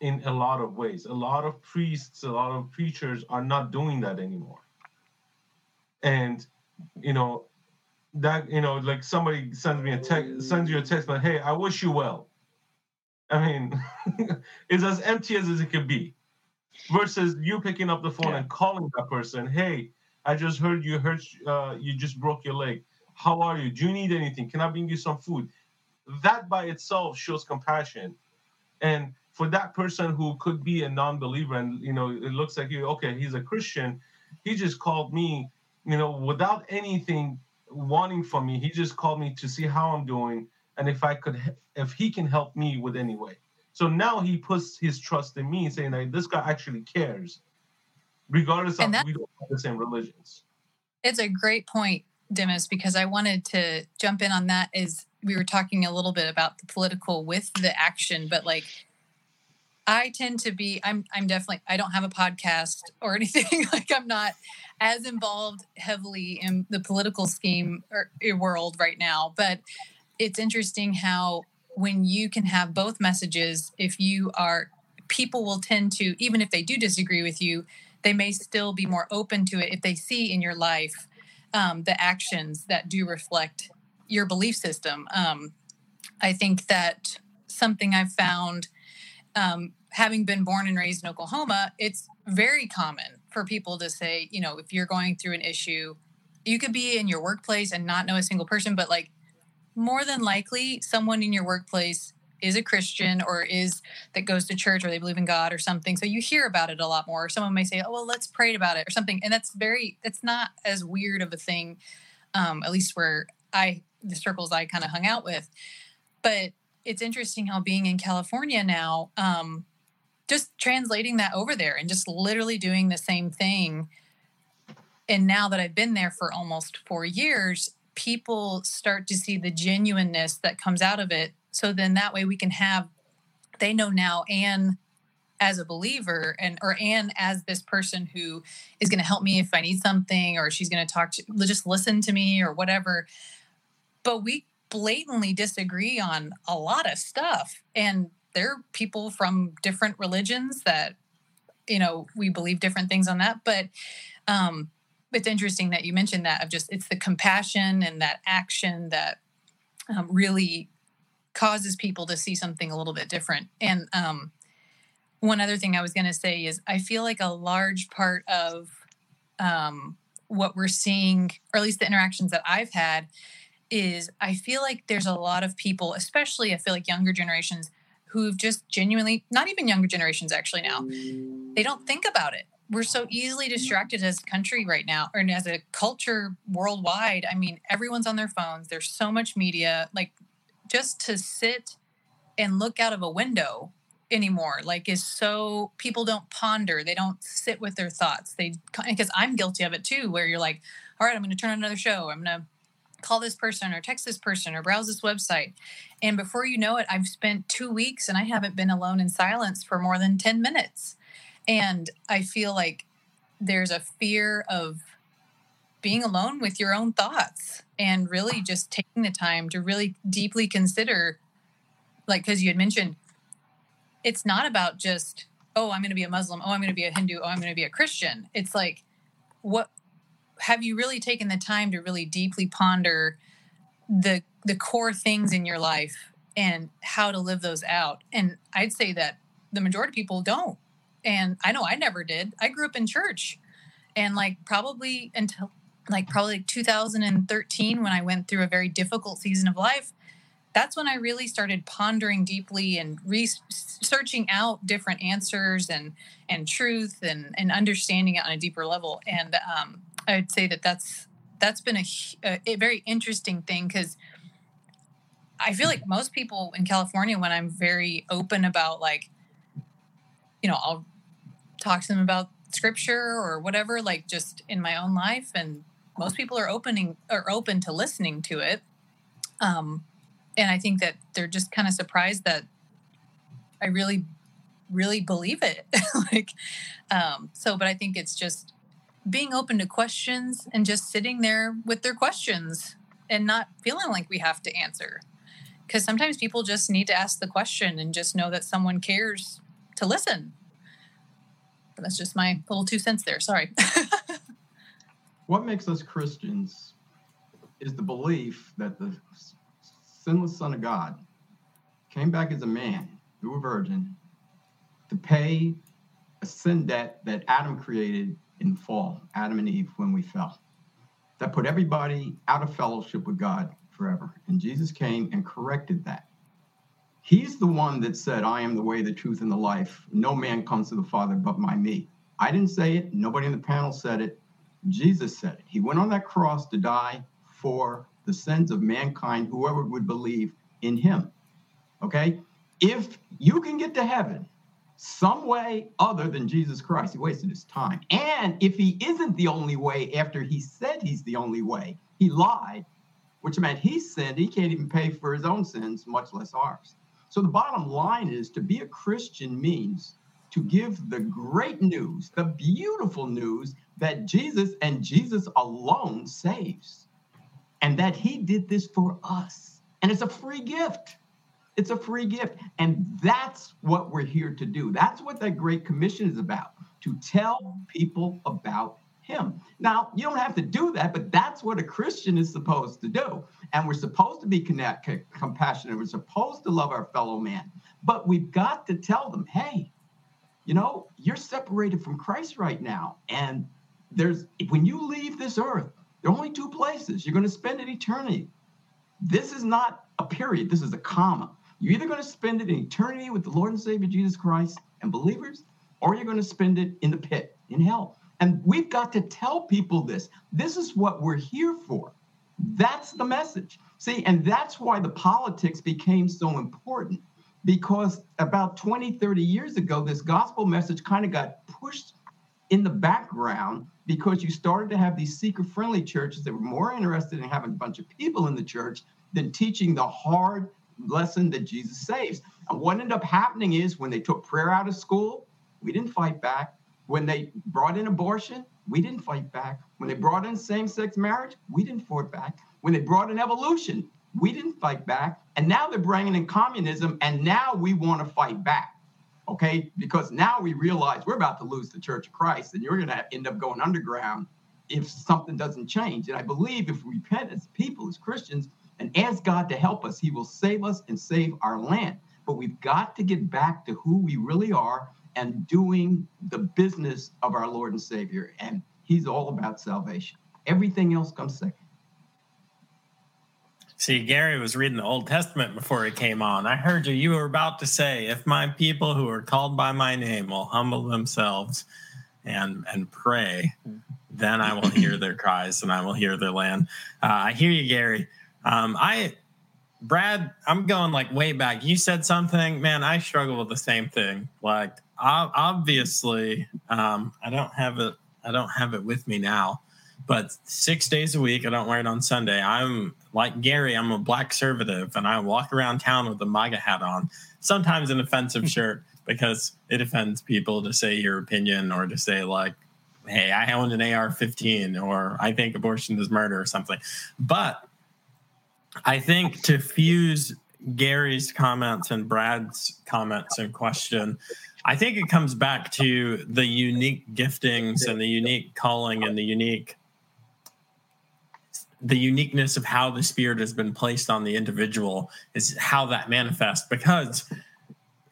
Speaker 3: in a lot of ways. A lot of priests, a lot of preachers are not doing that anymore. And you know, that you know, like somebody sends me a text, sends you a text, like, "Hey, I wish you well." I mean, <laughs> it's as empty as it could be. Versus you picking up the phone yeah. and calling that person, "Hey, I just heard you hurt, uh, you just broke your leg. How are you? Do you need anything? Can I bring you some food?" That by itself shows compassion, and for that person who could be a non-believer and you know it looks like you okay he's a christian he just called me you know without anything wanting from me. He just called me to see how I'm doing and if I could, if he can help me with any way. So now he puts his trust in me, saying that this guy actually cares, regardless of we don't have the same religions.
Speaker 5: It's a great point, Dimis, because I wanted to jump in on that. Is we were talking a little bit about the political with the action, but like I tend to be I'm I'm definitely I don't have a podcast or <laughs> anything like I'm not as involved heavily in the political scheme or, er, world right now but it's interesting how when you can have both messages if you are people will tend to even if they do disagree with you they may still be more open to it if they see in your life um, the actions that do reflect your belief system. Um, i think that something i've found um, having been born and raised in Oklahoma, it's very common for people to say, you know, if you're going through an issue, you could be in your workplace and not know a single person, but like more than likely, someone in your workplace is a Christian or is that goes to church or they believe in God or something. So you hear about it a lot more. Someone may say, "Oh, well, let's pray about it" or something, and that's very that's not as weird of a thing, um, at least where I the circles I kind of hung out with. But it's interesting how being in California now, um, just translating that over there and just literally doing the same thing. And now that I've been there for almost four years, people start to see the genuineness that comes out of it. So then that way we can have, they know now Ann as a believer and or Ann as this person who is going to help me if I need something or she's going to talk to just listen to me or whatever. But we blatantly disagree on a lot of stuff and there are people from different religions that you know we believe different things on that but um it's interesting that you mentioned that of just it's the compassion and that action that um, really causes people to see something a little bit different and um one other thing i was going to say is i feel like a large part of um what we're seeing or at least the interactions that i've had is I feel like there's a lot of people, especially I feel like younger generations, who've just genuinely, not even younger generations actually now, they don't think about it. We're so easily mm-hmm. distracted as a country right now, or as a culture worldwide. I mean, everyone's on their phones. There's so much media. Like, just to sit and look out of a window anymore like is so people don't ponder they don't sit with their thoughts they because i'm guilty of it too where you're like all right i'm going to turn on another show i'm going to call this person or text this person or browse this website. And before you know it, I've spent two weeks and I haven't been alone in silence for more than 10 minutes. And I feel like there's a fear of being alone with your own thoughts and really just taking the time to really deeply consider, like, because you had mentioned, it's not about just, oh, I'm going to be a Muslim, oh, I'm going to be a Hindu, oh, I'm going to be a Christian. It's like, what have you really taken the time to really deeply ponder the the core things in your life and how to live those out? And i'd say that the majority of people don't and i know i never did. I grew up in church and like probably until like probably 2013 when i went through a very difficult season of life that's when i really started pondering deeply and researching out different answers and and truth and and understanding it on a deeper level. And um, I would say that that's that's been a, a, a very interesting thing because I feel like most people in California, when I'm very open about like, you know, I'll talk to them about scripture or whatever, like just in my own life. And most people are opening are open to listening to it. Um, and I think that they're just kind of surprised that I really, really believe it. <laughs> like, um, so, but I think it's just being open to questions and just sitting there with their questions and not feeling like we have to answer. Because sometimes people just need to ask the question and just know that someone cares to listen. But that's just my little two cents there. Sorry. <laughs>
Speaker 1: what makes us Christians is the belief that the sinless Son of God came back as a man through a virgin to pay a sin debt that Adam created in the fall, Adam and Eve, when we fell. That put everybody out of fellowship with God forever. And Jesus came and corrected that. He's the one that said, I am the way, the truth, and the life. No man comes to the Father but by me. I didn't say it. Nobody in the panel said it. Jesus said it. He went on that cross to die for the sins of mankind, whoever would believe in him. Okay? If you can get to heaven some way other than Jesus Christ, he wasted his time. And if he isn't the only way after he said he's the only way, he lied, which meant he sinned. He can't even pay for his own sins, much less ours. So the bottom line is to be a Christian means to give the great news, the beautiful news that Jesus and Jesus alone saves, and that he did this for us. And it's a free gift. It's a free gift. And that's what we're here to do. That's what that Great Commission is about to tell people about him. Now, you don't have to do that, but that's what a Christian is supposed to do. And we're supposed to be connect, compassionate. We're supposed to love our fellow man. But we've got to tell them, hey, you know, you're separated from Christ right now. And there's when you leave this earth, there are only two places you're going to spend an eternity. This is not a period, this is a comma. You're either going to spend it in eternity with the Lord and Savior Jesus Christ and believers, or you're going to spend it in the pit, in hell. And we've got to tell people this. This is what we're here for. That's the message. See, and that's why the politics became so important because about 20, 30 years ago, this gospel message kind of got pushed in the background because you started to have these seeker friendly churches that were more interested in having a bunch of people in the church than teaching the hard lesson that Jesus saves. And what ended up happening is when they took prayer out of school, we didn't fight back. When they brought in abortion, we didn't fight back. When they brought in same sex marriage, we didn't fight back. When they brought in evolution, we didn't fight back. And now they're bringing in communism, and now we want to fight back. Okay, because now we realize we're about to lose the Church of Christ, and you're going to end up going underground if something doesn't change. And I believe if we repent as people, as Christians, and ask God to help us, He will save us and save our land. But we've got to get back to who we really are and doing the business of our Lord and Savior. And He's all about salvation. Everything else comes second.
Speaker 2: See, Gary was reading the Old Testament before he came on. I heard you. You were about to say, "If my people who are called by my name will humble themselves and and pray, then I will hear their cries and I will hear their land." Uh, I hear you, Gary. Um, I Brad, I'm going like way back. You said something, man. I struggle with the same thing. Like, obviously, um, I don't have it. I don't have it with me now, but six days a week, I don't wear it on Sunday. I'm like Gary. I'm a black conservative, and I walk around town with a MAGA hat on. Sometimes an offensive <laughs> shirt because it offends people to say your opinion or to say like, "Hey, I own an AR-15," or "I think abortion is murder" or something. But I think to fuse Gary's comments and Brad's comments and question, I think it comes back to the unique giftings and the unique calling and the unique the uniqueness of how the spirit has been placed on the individual is how that manifests. Because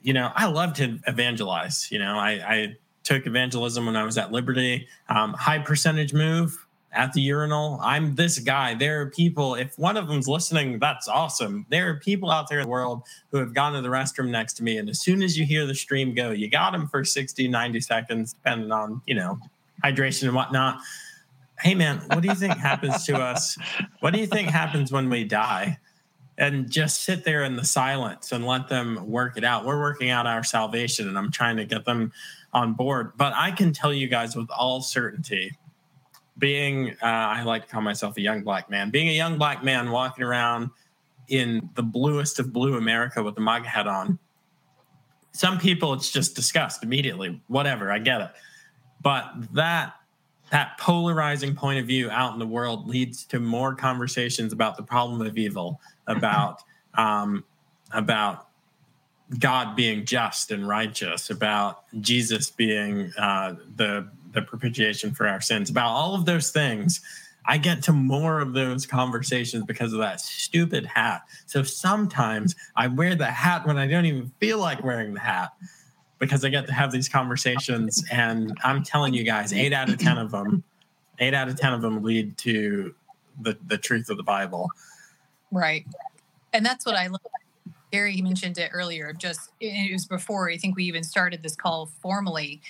Speaker 2: you know i love to evangelize you know i, I took evangelism when i was at liberty. Um, high percentage move at the urinal. I'm this guy. There are people, if one of them's listening, that's awesome. There are people out there in the world who have gone to the restroom next to me. And as soon as you hear the stream go, you got them for 60, 90 seconds, depending on, you know, hydration and whatnot. Hey, man, what do you think happens to <laughs> us? What do you think happens when we die? and just sit there in the silence and let them work it out. We're working out our salvation and I'm trying to get them on board. But I can tell you guys with all certainty, being, uh, I like to call myself a young black man, being a young black man walking around in the bluest of blue America with a MAGA hat on, some people it's just disgust immediately. Whatever, I get it. But that that polarizing point of view out in the world leads to more conversations about the problem of evil, <laughs> about um, about God being just and righteous, about Jesus being uh, the the propitiation for our sins, about all of those things. I get to more of those conversations because of that stupid hat. So sometimes I wear the hat when I don't even feel like wearing the hat because I get to have these conversations. And I'm telling you guys, eight out of 10 of them, eight out of 10 of them lead to the, the truth of the Bible.
Speaker 5: Right. And that's what I love. Gary mentioned it earlier, just it was before I think we even started this call formally,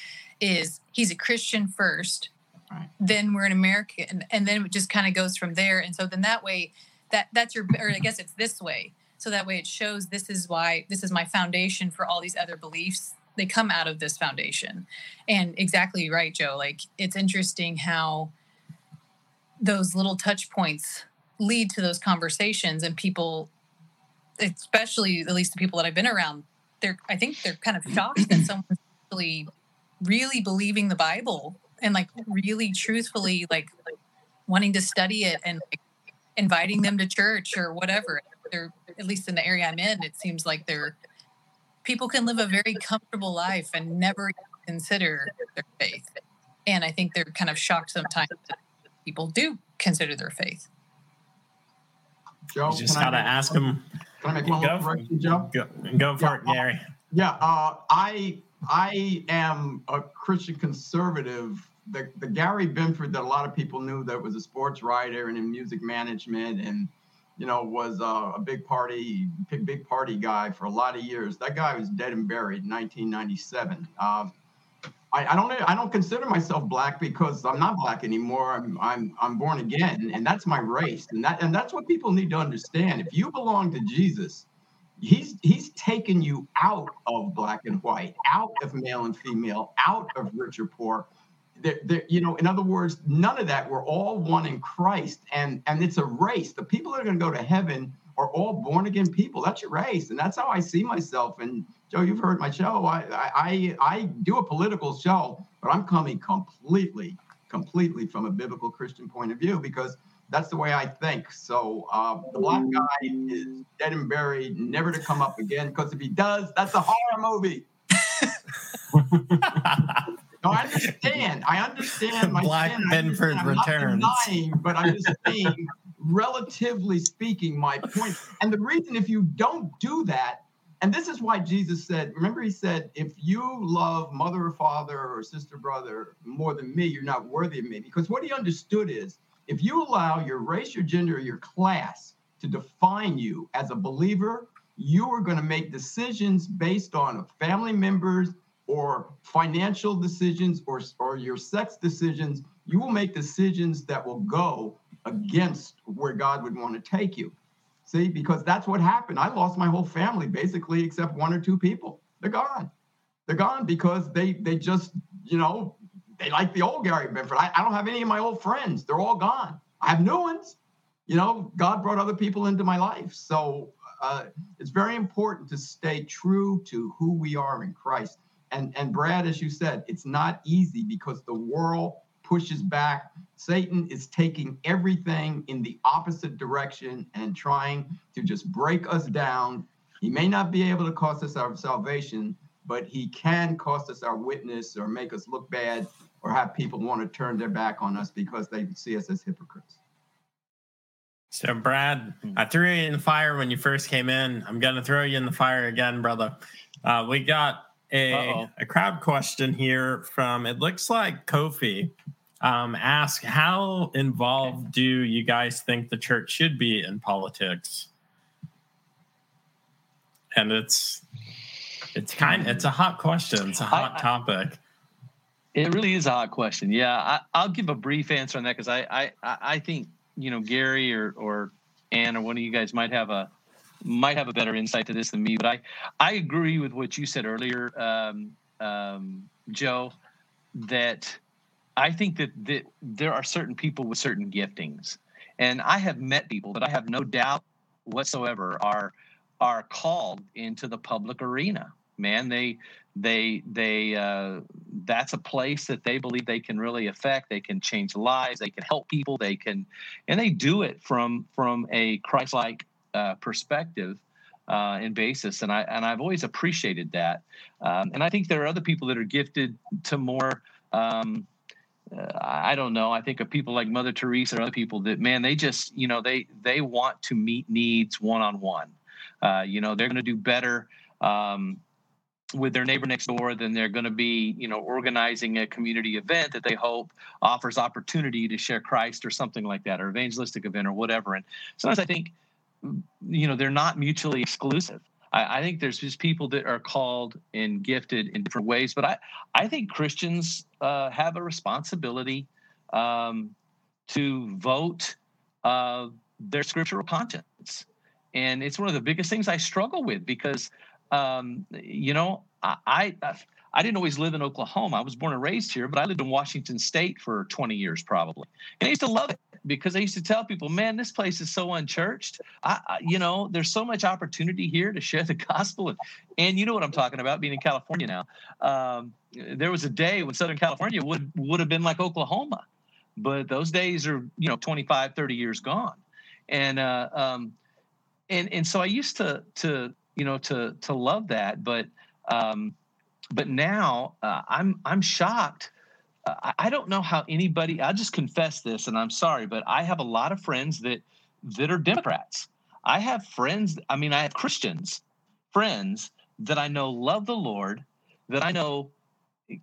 Speaker 5: is he's a Christian first. Right. Then we're an American, and then it just kind of goes from there. And so then that way, that that's your, or I guess it's this way. So that way, it shows this is why this is my foundation for all these other beliefs they come out of this foundation and exactly right joe like it's interesting how those little touch points lead to those conversations and people especially at least the people that i've been around they're i think they're kind of shocked that someone's really really believing the bible and like really truthfully like, like wanting to study it and like, inviting them to church or whatever they're at least in the area i'm in it seems like they're people can live a very comfortable life and never consider their faith. And I think they're kind of shocked sometimes that people do consider their faith.
Speaker 2: Joe, you just gotta ask them.
Speaker 1: Can I make one more correction, Joe?
Speaker 2: Go, go for yeah, it, Gary.
Speaker 1: Yeah, uh, I I am a Christian conservative. The the Gary Binford that a lot of people knew that was a sports writer and in music management and you know, was uh, a big party, big, big party guy for a lot of years. That guy was dead and buried in 1997. Uh, I, I, don't, I don't consider myself black because I'm not black anymore. I'm, I'm, I'm born again, and that's my race, and that, and that's what people need to understand. If you belong to Jesus, he's, he's taken you out of black and white, out of male and female, out of rich or poor you know, in other words, none of that. We're all one in Christ, and and it's a race. The people that are going to go to heaven are all born again people. That's your race, and that's how I see myself. And Joe, you've heard my show. I I I do a political show, but I'm coming completely, completely from a biblical Christian point of view because that's the way I think. So uh, the black guy is dead and buried, never to come up again. Because if he does, that's a horror movie. <laughs> No, I understand. I understand my
Speaker 2: Black sin. Binford I'm returns.
Speaker 1: Not denying, but I'm just saying, relatively speaking, my point. And the reason, if you don't do that, and this is why Jesus said, remember, he said, if you love mother or father or sister, brother more than me, you're not worthy of me. Because what he understood is, if you allow your race, your gender, or your class to define you as a believer, you are going to make decisions based on family members or financial decisions or, or your sex decisions, you will make decisions that will go against where God would want to take you. See, because that's what happened. I lost my whole family basically, except one or two people. They're gone. They're gone because they they just, you know, they like the old Gary Binford. I, I don't have any of my old friends. They're all gone. I have new ones. You know, God brought other people into my life. So uh, it's very important to stay true to who we are in Christ and and Brad, as you said, it's not easy because the world pushes back. Satan is taking everything in the opposite direction and trying to just break us down. He may not be able to cost us our salvation, but he can cost us our witness or make us look bad or have people want to turn their back on us because they see us as hypocrites.
Speaker 2: So, Brad, I threw you in the fire when you first came in. I'm going to throw you in the fire again, brother. Uh, we got a, a crowd question here from it looks like Kofi. Um, ask how involved do you guys think the church should be in politics? And it's it's kind it's a hot question. It's a hot I, topic.
Speaker 6: It really is a hot question. Yeah, I, will give a brief answer on that because I, I I think you know Gary or or Ann or one of you guys might have a might have a better insight to this than me, but I I agree with what you said earlier, um, um, Joe, that I think that, that there are certain people with certain giftings, and I have met people that I have no doubt whatsoever are are called into the public arena. Man, they they they uh, that's a place that they believe they can really affect. They can change lives. They can help people. They can, and they do it from from a Christ-like uh, perspective uh, and basis. And I and I've always appreciated that. Um, and I think there are other people that are gifted to more. Um, uh, I don't know. I think of people like Mother Teresa or other people that man, they just you know they they want to meet needs one on one. You know, they're going to do better. Um, with their neighbor next door, then they're going to be, you know, organizing a community event that they hope offers opportunity to share Christ or something like that, or evangelistic event or whatever. And sometimes I think, you know, they're not mutually exclusive. I, I think there's just people that are called and gifted in different ways, but I, I think Christians uh, have a responsibility um, to vote uh, their scriptural conscience. And it's one of the biggest things I struggle with because um, you know, I, I I didn't always live in Oklahoma. I was born and raised here, but I lived in Washington State for 20 years probably. And I used to love it because I used to tell people, man, this place is so unchurched. I, I, you know, there's so much opportunity here to share the <laughs> gospel. And, and you know what I'm talking about being in California now. Um, there was a day when Southern California would, would have been like Oklahoma, but those days are, you know, 25, 30 years gone. And, uh, um, and, and so I used to, to, you know, to to love that. But um, but now uh, I'm I'm shocked. Uh, I don't know how anybody. I just confess this, and I'm sorry, but I have a lot of friends that that are Democrats. I have friends. I mean, I have Christians friends that I know love the Lord, that I know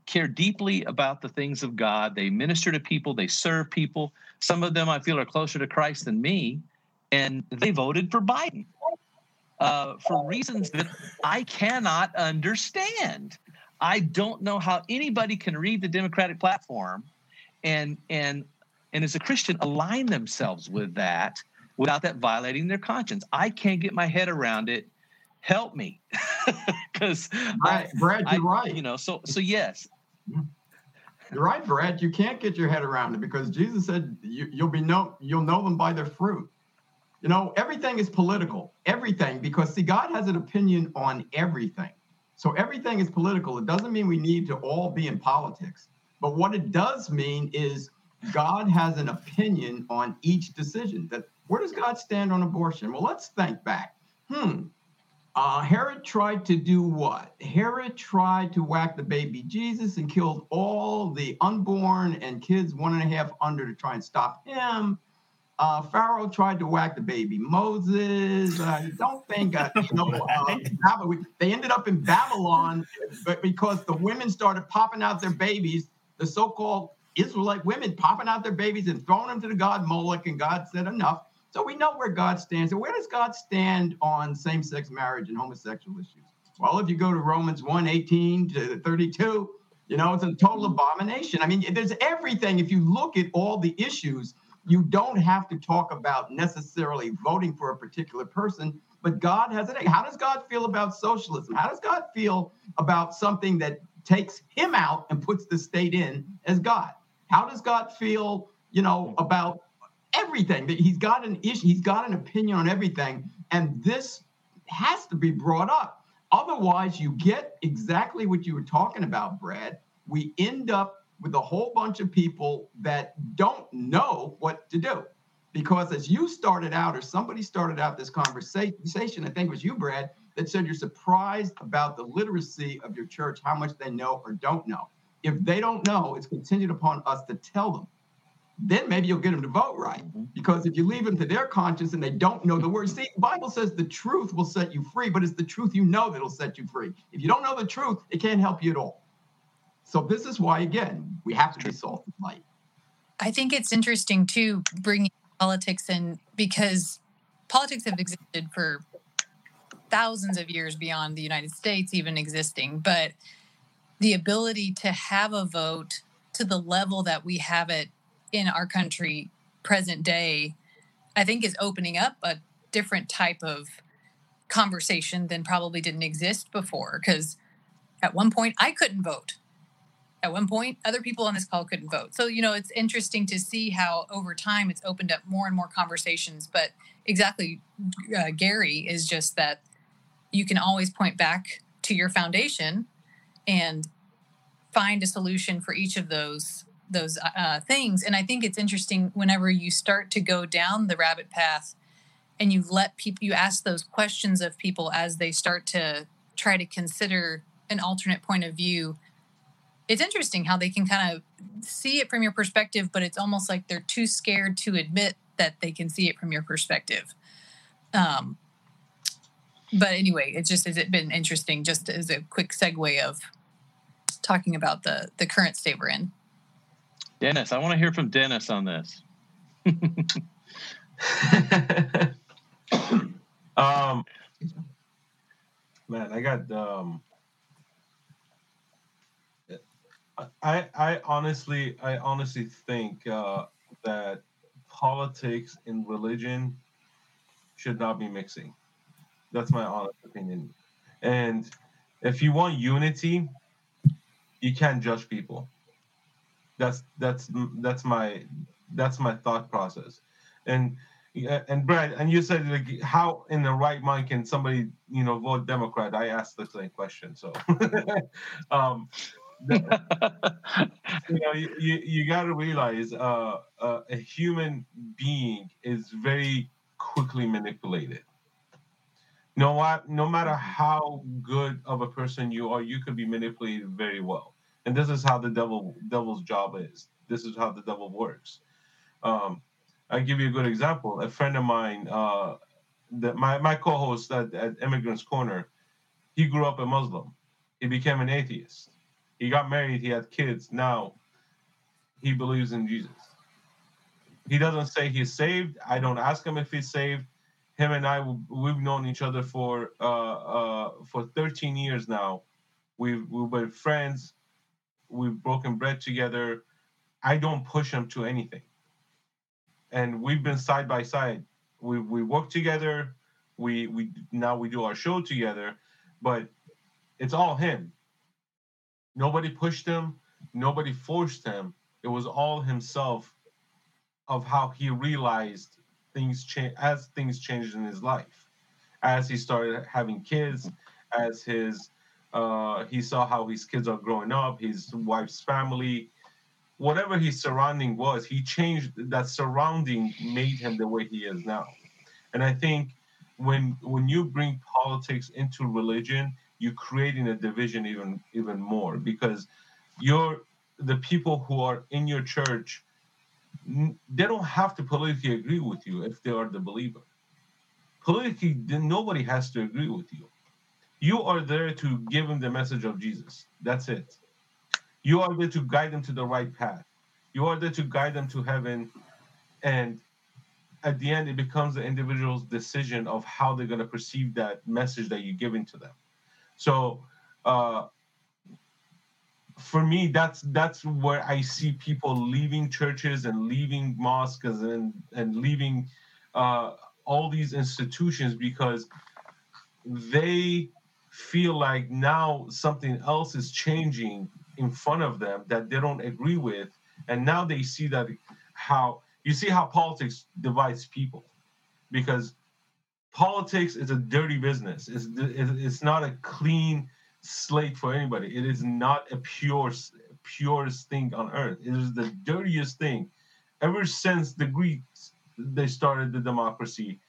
Speaker 6: care deeply about the things of God. They minister to people, they serve people. Some of them I feel are closer to Christ than me, and they voted for Biden uh, for reasons that I cannot understand. I don't know how anybody can read the Democratic platform and and and as a Christian align themselves with that without that violating their conscience. I can't get my head around it. Help me, <laughs> because
Speaker 1: Brad, you're
Speaker 6: I,
Speaker 1: right.
Speaker 6: You know, so so yes.
Speaker 1: You're right, Brad. You can't get your head around it because Jesus said you, you'll be know you'll know them by their fruit. You know, everything is political, everything, because see, God has an opinion on everything. So everything is political. It doesn't mean we need to all be in politics. But what it does mean is God has an opinion on each decision. That where does God stand on abortion? Well, let's think back. Hmm. Uh, Herod tried to do what? Herod tried to whack the baby Jesus and killed all the unborn and kids one and a half under to try and stop him. Uh, Pharaoh tried to whack the baby Moses. Uh, don't think, uh, you know, <laughs> uh, they ended up in Babylon, but because the women started popping out their babies, the so-called Israelite women popping out their babies and throwing them to the god Moloch, and God said enough. So we know where God stands. And where does God stand on same-sex marriage and homosexual issues? Well, if you go to Romans 1, 18 to 32, you know, it's a total abomination. I mean, there's everything. If you look at all the issues you don't have to talk about necessarily voting for a particular person, but God has it. How does God feel about socialism? How does God feel about something that takes him out and puts the state in as God? How does God feel, you know, hmm. about everything? That he's got an issue, he's got an opinion on everything, and this has to be brought up. Otherwise, you get exactly what you were talking about, Brad. We end up with a whole bunch of people that don't know what to do. Because as you started out, or somebody started out this conversation, I think it was you, Brad, that said you're surprised about the literacy of your church, how much they know or don't know. If they don't know, it's contingent upon us to tell them. Then maybe you'll get them to vote right. Mm-hmm. Because if you leave them to their conscience and they don't know the word, see, the Bible says the truth will set you free, but it's the truth you know that'll set you free. If you don't know the truth, it can't help you at all. So this is why, again, we have to be salt and light.
Speaker 5: I think it's interesting too bringing politics in because politics have existed for thousands of years beyond the United States even existing, but the ability to have a vote to the level that we have it in our country present day, I think is opening up a different type of conversation than probably didn't exist before because at one point I couldn't vote. At one point, other people on this call couldn't vote. So, you know, it's interesting to see how over time it's opened up more and more conversations. But exactly, uh, Gary, is just that you can always point back to your foundation and find a solution for each of those those uh, things. And I think it's interesting whenever you start to go down the rabbit path and you let people, you ask those questions of people as they start to try to consider an alternate point of view. It's interesting how they can kind of see it from your perspective, but it's almost like they're too scared to admit that they can see it from your perspective. Um, but anyway, it's just has it been interesting just as a quick segue of talking about the the current state we're in.
Speaker 6: Dimis, I want to hear from Dimis on this. <laughs> <coughs>
Speaker 3: um, man, I got um, I I honestly I honestly think uh, that politics and religion should not be mixing. That's my honest opinion. And if you want unity, you can't judge people. That's that's that's my that's my thought process. And and Brad, and you said like how in the right mind can somebody you know vote Democrat? I asked the same question. So, <laughs> um, <laughs> you know, you, you, you got to realize uh, uh, a human being is very quickly manipulated. No, what, no matter how good of a person you are, you could be manipulated very well. And this is how the devil devil's job is. This is how the devil works. Um, I'll give you a good example. A friend of mine, uh, that my, my co-host at, at Immigrants Corner, he grew up a Muslim. He became an atheist. He got married. He had kids. Now he believes in Jesus. He doesn't say he's saved. I don't ask him if he's saved. Him and I, we've known each other for uh, uh, for 13 years now. We've we've been friends. We've broken bread together. I don't push him to anything and we've been side by side. We we work together. We we now we do our show together, but it's all him. Nobody pushed him. Nobody forced him. It was all himself of how he realized things change as things changed in his life, as he started having kids, as his uh, he saw how his kids are growing up, his wife's family, whatever his surrounding was, he changed that surrounding made him the way he is now. And I think when when you bring politics into religion, you're creating a division even even more because you're the people who are in your church they don't have to politically agree with you if they are the believer. Politically, nobody has to agree with you. You are there to give them the message of Jesus. That's it. You are there to guide them to the right path. You are there to guide them to heaven. And at the end, it becomes the individual's decision of how they're going to perceive that message that you're giving to them. So, uh, for me, that's that's where I see people leaving churches and leaving mosques and and leaving uh, all these institutions because they feel like now something else is changing in front of them that they don't agree with. And now they see that how you see how politics divides people because politics is a dirty business it's, it's not a clean slate for anybody it is not a pure purest thing on earth it is the dirtiest thing ever since the greeks they started the democracy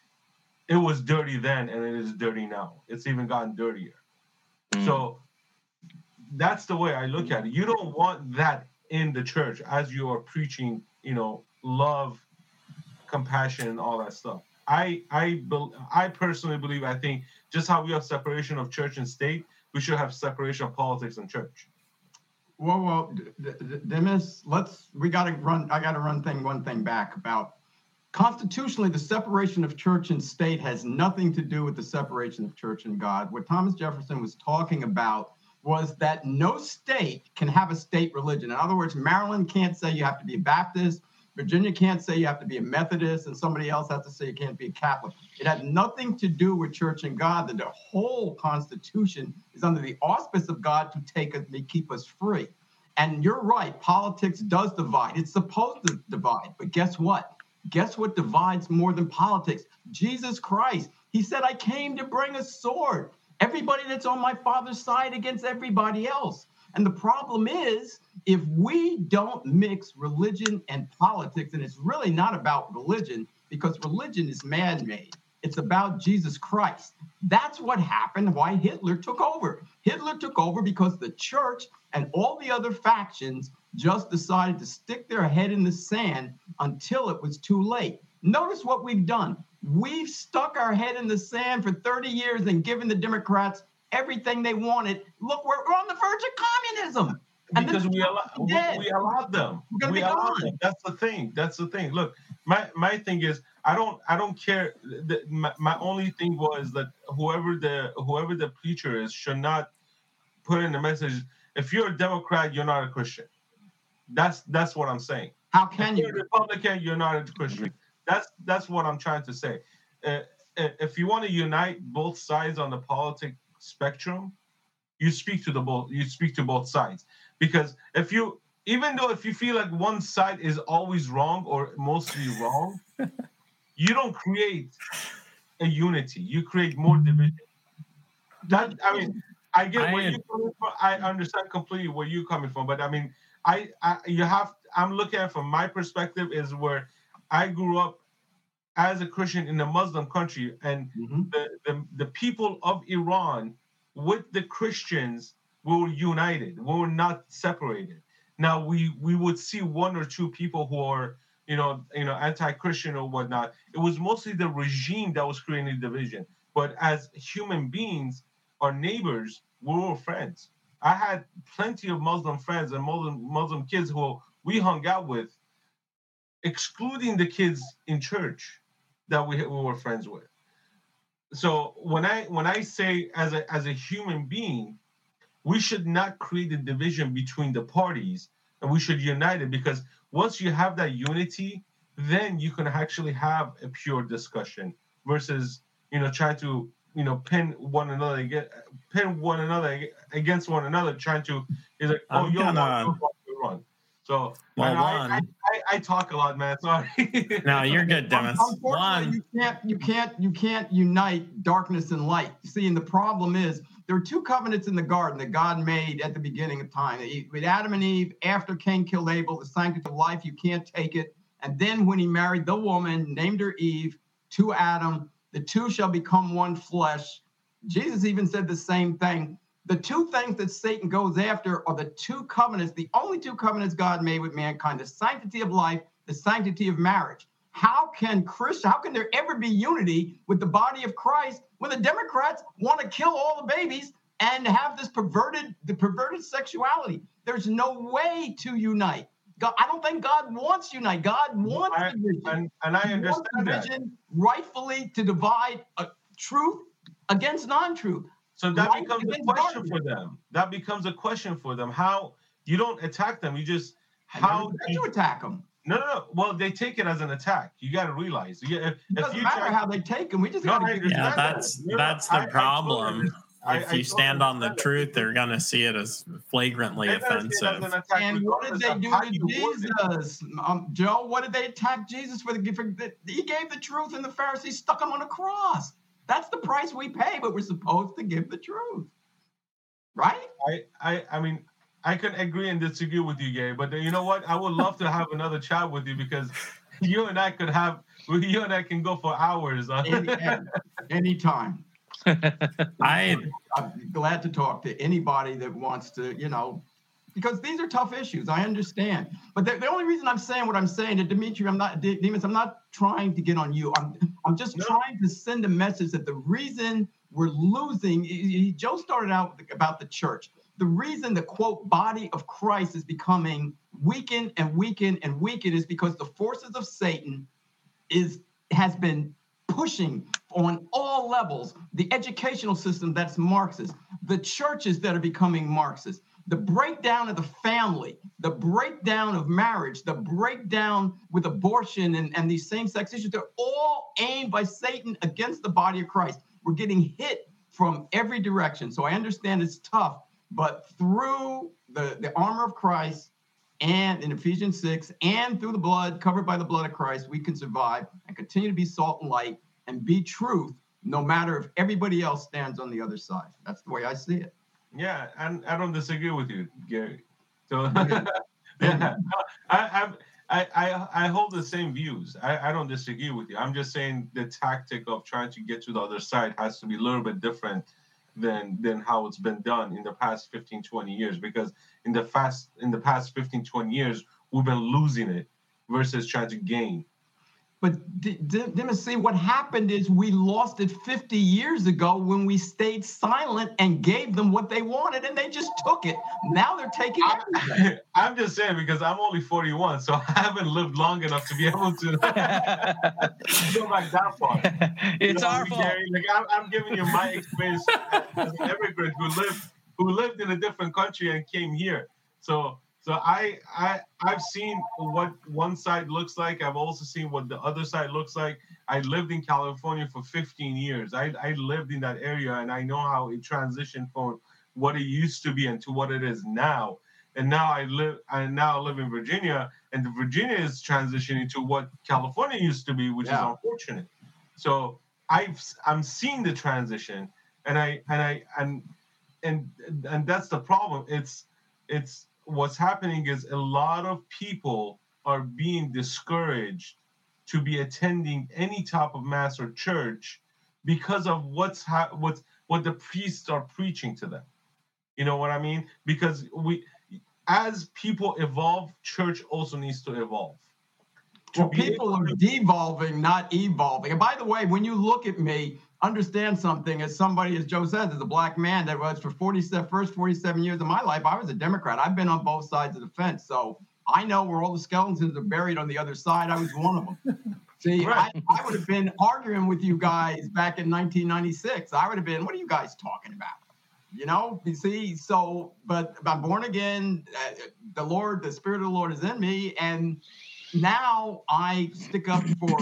Speaker 3: it was dirty then and it is dirty now it's even gotten dirtier mm. so that's the way I look at it. You don't want that in the church as you are preaching, you know, love, compassion, and all that stuff. I I I personally believe I think just how we have separation of church and state, we should have separation of politics and church.
Speaker 1: Well, well, Dimis, let's we got to run. I got to run thing one thing back about constitutionally the separation of church and state has nothing to do with the separation of church and God. What Thomas Jefferson was talking about was that no state can have a state religion. In other words, Maryland can't say you have to be a Baptist, Virginia can't say you have to be a Methodist, and somebody else has to say you can't be a Catholic. It had nothing to do with church and God. That the whole Constitution is under the auspice of God to take us, to keep us free. And you're right, politics does divide. It's supposed to divide, but guess what? Guess what divides more than politics? Jesus Christ. He said, I came to bring a sword. Everybody that's on my father's side against everybody else. And the problem is, if we don't mix religion and politics, and it's really not about religion because religion is man made, it's about Jesus Christ. That's what happened, why Hitler took over. Hitler took over because the church and all the other factions just decided to stick their head in the sand until it was too late. Notice what we've done. We've stuck our head in the sand for 30 years and given the Democrats everything they wanted. Look, we're, we're on the verge of communism.
Speaker 3: Because we, allow, we, we allowed them.
Speaker 1: we
Speaker 3: allowed them. That's the thing. That's the thing. Look, my my thing is I don't I don't care. The, my, my only thing was that whoever the whoever the preacher is should not put in the message. If you're a Democrat, you're not a Christian. That's that's what I'm saying.
Speaker 1: How can
Speaker 3: if
Speaker 1: you?
Speaker 3: You're a Republican, you're not a Christian. That's that's what I'm trying to say. Uh, if you want to unite both sides on the politic spectrum, you speak to the both you speak to both sides because if you even though if you feel like one side is always wrong or mostly wrong, <laughs> you don't create a unity. You create more division. That I mean, I get I where you coming from. I understand completely where you're coming from, but I mean, I, I you have. I'm looking at from my perspective is where I grew up as a Christian in a Muslim country, and mm-hmm. the, the, the people of Iran with the Christians were united. We were not separated. Now we we would see one or two people who are you know you know anti-Christian or whatnot. It was mostly the regime that was creating division. But as human beings, our neighbors, we were friends. I had plenty of Muslim friends and Muslim Muslim kids who we hung out with, excluding the kids in church that we, we were friends with. So when I when I say as a as a human being, we should not create a division between the parties and we should unite it because once you have that unity, then you can actually have a pure discussion versus you know trying to you know pin one another pin one another against one another trying to is like oh you're wrong, you're wrong. So well, I, I, I, I, talk a lot, man. Sorry. <laughs>
Speaker 2: no, you're good.
Speaker 1: Unfortunately, you can't you can't you can't unite darkness and light. See, and the problem is there are two covenants in the garden that God made at the beginning of time. With Adam and Eve, after Cain killed Abel, the sanctity of life, you can't take it. And then when he married the woman, named her Eve, to Adam, the two shall become one flesh. Jesus even said the same thing. The two things that Satan goes after are the two covenants, the only two covenants God made with mankind the sanctity of life, the sanctity of marriage. How can Christ, how can there ever be unity with the body of Christ when the Democrats want to kill all the babies and have this perverted, the perverted sexuality? There's no way to unite. God, I don't think God wants unite. God wants
Speaker 3: I, division. And, and I understand division
Speaker 1: that. rightfully to divide a truth against non-truth.
Speaker 3: So that right becomes a question for them. That becomes a question for them. How you don't attack them, you just how
Speaker 1: do you attack them?
Speaker 3: No, no, no. Well, they take it as an attack. You got to realize. If,
Speaker 1: it doesn't if matter try, how they take them. We just no, gotta
Speaker 2: yeah. That's that's the I, problem. I if I, you stand on the truth, they're going to see it as flagrantly offensive.
Speaker 1: And what did they do to Jesus, um, Joe? What did they attack Jesus for? The, for the, he gave the truth, and the Pharisees stuck him on a cross. That's the price we pay, but we're supposed to give the truth, right?
Speaker 3: I, I, I mean, I can agree and disagree with you, Gary. But uh, you know what? I would love to have another chat with you because <laughs> you and I could have, <laughs> you and I can go for hours. <laughs>
Speaker 1: Any, anytime.
Speaker 2: I
Speaker 1: I'm glad to talk to anybody that wants to, you know, because these are tough issues. I understand, but the, the only reason I'm saying what I'm saying to Dimitri, I'm not Dimis. I'm not trying to get on you. I'm I'm just no. trying to send a message that the reason we're losing. He, Joe started out about the church. The reason the quote body of Christ is becoming weakened and weakened and weakened is because the forces of Satan is has been pushing on all levels the educational system that's Marxist, the churches that are becoming Marxist, the breakdown of the family, the breakdown of marriage, the breakdown with abortion and, and these same sex issues, they're all aimed by Satan against the body of Christ. We're getting hit from every direction. So I understand it's tough, but through the, the armor of Christ and in Ephesians 6 and through the blood, covered by the blood of Christ, we can survive and continue to be salt and light and be truth no matter if everybody else stands on the other side. That's the way I see it.
Speaker 3: Yeah, and I don't disagree with you, Gary. <laughs> So yeah, <laughs> I, I I I hold the same views. I, I don't disagree with you. I'm just saying the tactic of trying to get to the other side has to be a little bit different than than how it's been done in the past 15 20 years because in the fast in the past 15 20 years we've been losing it versus trying to gain
Speaker 1: but Dimis, see, what happened is we lost it 50 years ago when we stayed silent and gave them what they wanted, and they just took it. Now they're taking
Speaker 3: it. I'm just saying because I'm only 41, so <laughs> I haven't lived long enough to be able to <laughs> go back that far. <laughs>
Speaker 6: It's you know, our fault.
Speaker 3: Like, I'm, I'm, giving you my experience as an immigrant who lived who lived in a different country and came here. So so I I I've seen what one side looks like. I've also seen what the other side looks like. I lived in California for 15 years. I I lived in that area and I know how it transitioned from what it used to be and to what it is now. And now I live I now live in Virginia and Virginia is transitioning to what California used to be, which yeah. is unfortunate. So I've I'm seeing the transition and I and I and and and that's the problem. It's it's what's happening is a lot of people are being discouraged to be attending any type of mass or church because of what's ha- what's what the priests are preaching to them. You know what I mean? Because we as people evolve, church also needs to evolve.
Speaker 1: well, people are devolving, not evolving. And by the way, when you look at me, understand something as somebody, as Joe says, as a black man that was for 47, first 47 years of my life, I was a Democrat. I've been on both sides of the fence. So I know where all the skeletons are buried on the other side. I was one of them. See, right. I, I would have been arguing with you guys back in 1996. I would have been, what are you guys talking about? You know, you see, so, but I'm born again. Uh, the Lord, the Spirit of the Lord is in me. And now I stick up for,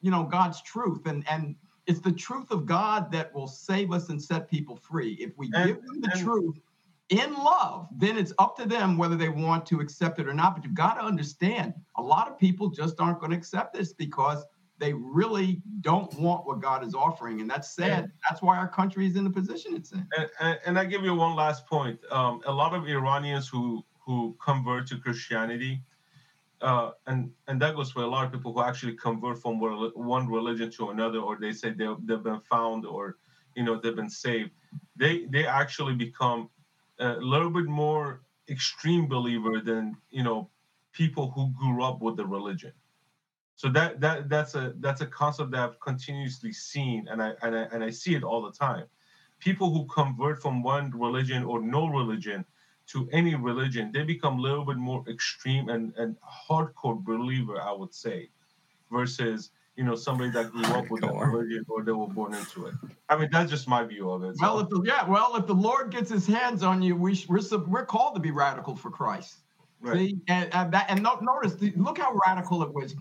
Speaker 1: you know, God's truth. And, and, it's the truth of God that will save us and set people free. If we and, give them the and, truth in love, then it's up to them whether they want to accept it or not. But you've got to understand a lot of people just aren't going to accept this because they really don't want what God is offering. And that's sad. And, that's why our country is in the position it's in.
Speaker 3: And, and I give you one last point. Um, a lot of Iranians who who convert to Christianity, uh, and and that goes for a lot of people who actually convert from one religion to another, or they say they they've been found, or you know they've been saved. They they actually become a little bit more extreme believer than you know people who grew up with the religion. So that that that's a that's a concept that I've continuously seen, and I and I, and I see it all the time. People who convert from one religion or no religion to any religion, they become a little bit more extreme and, and hardcore believer, I would say, versus you know somebody that grew up with a religion or they were born into it. I mean, that's just my view of it.
Speaker 1: So. Well, if the, yeah, well, if the Lord gets His hands on you, we we're we're called to be radical for Christ. Right. See, and, and, that, and notice, look how radical it was.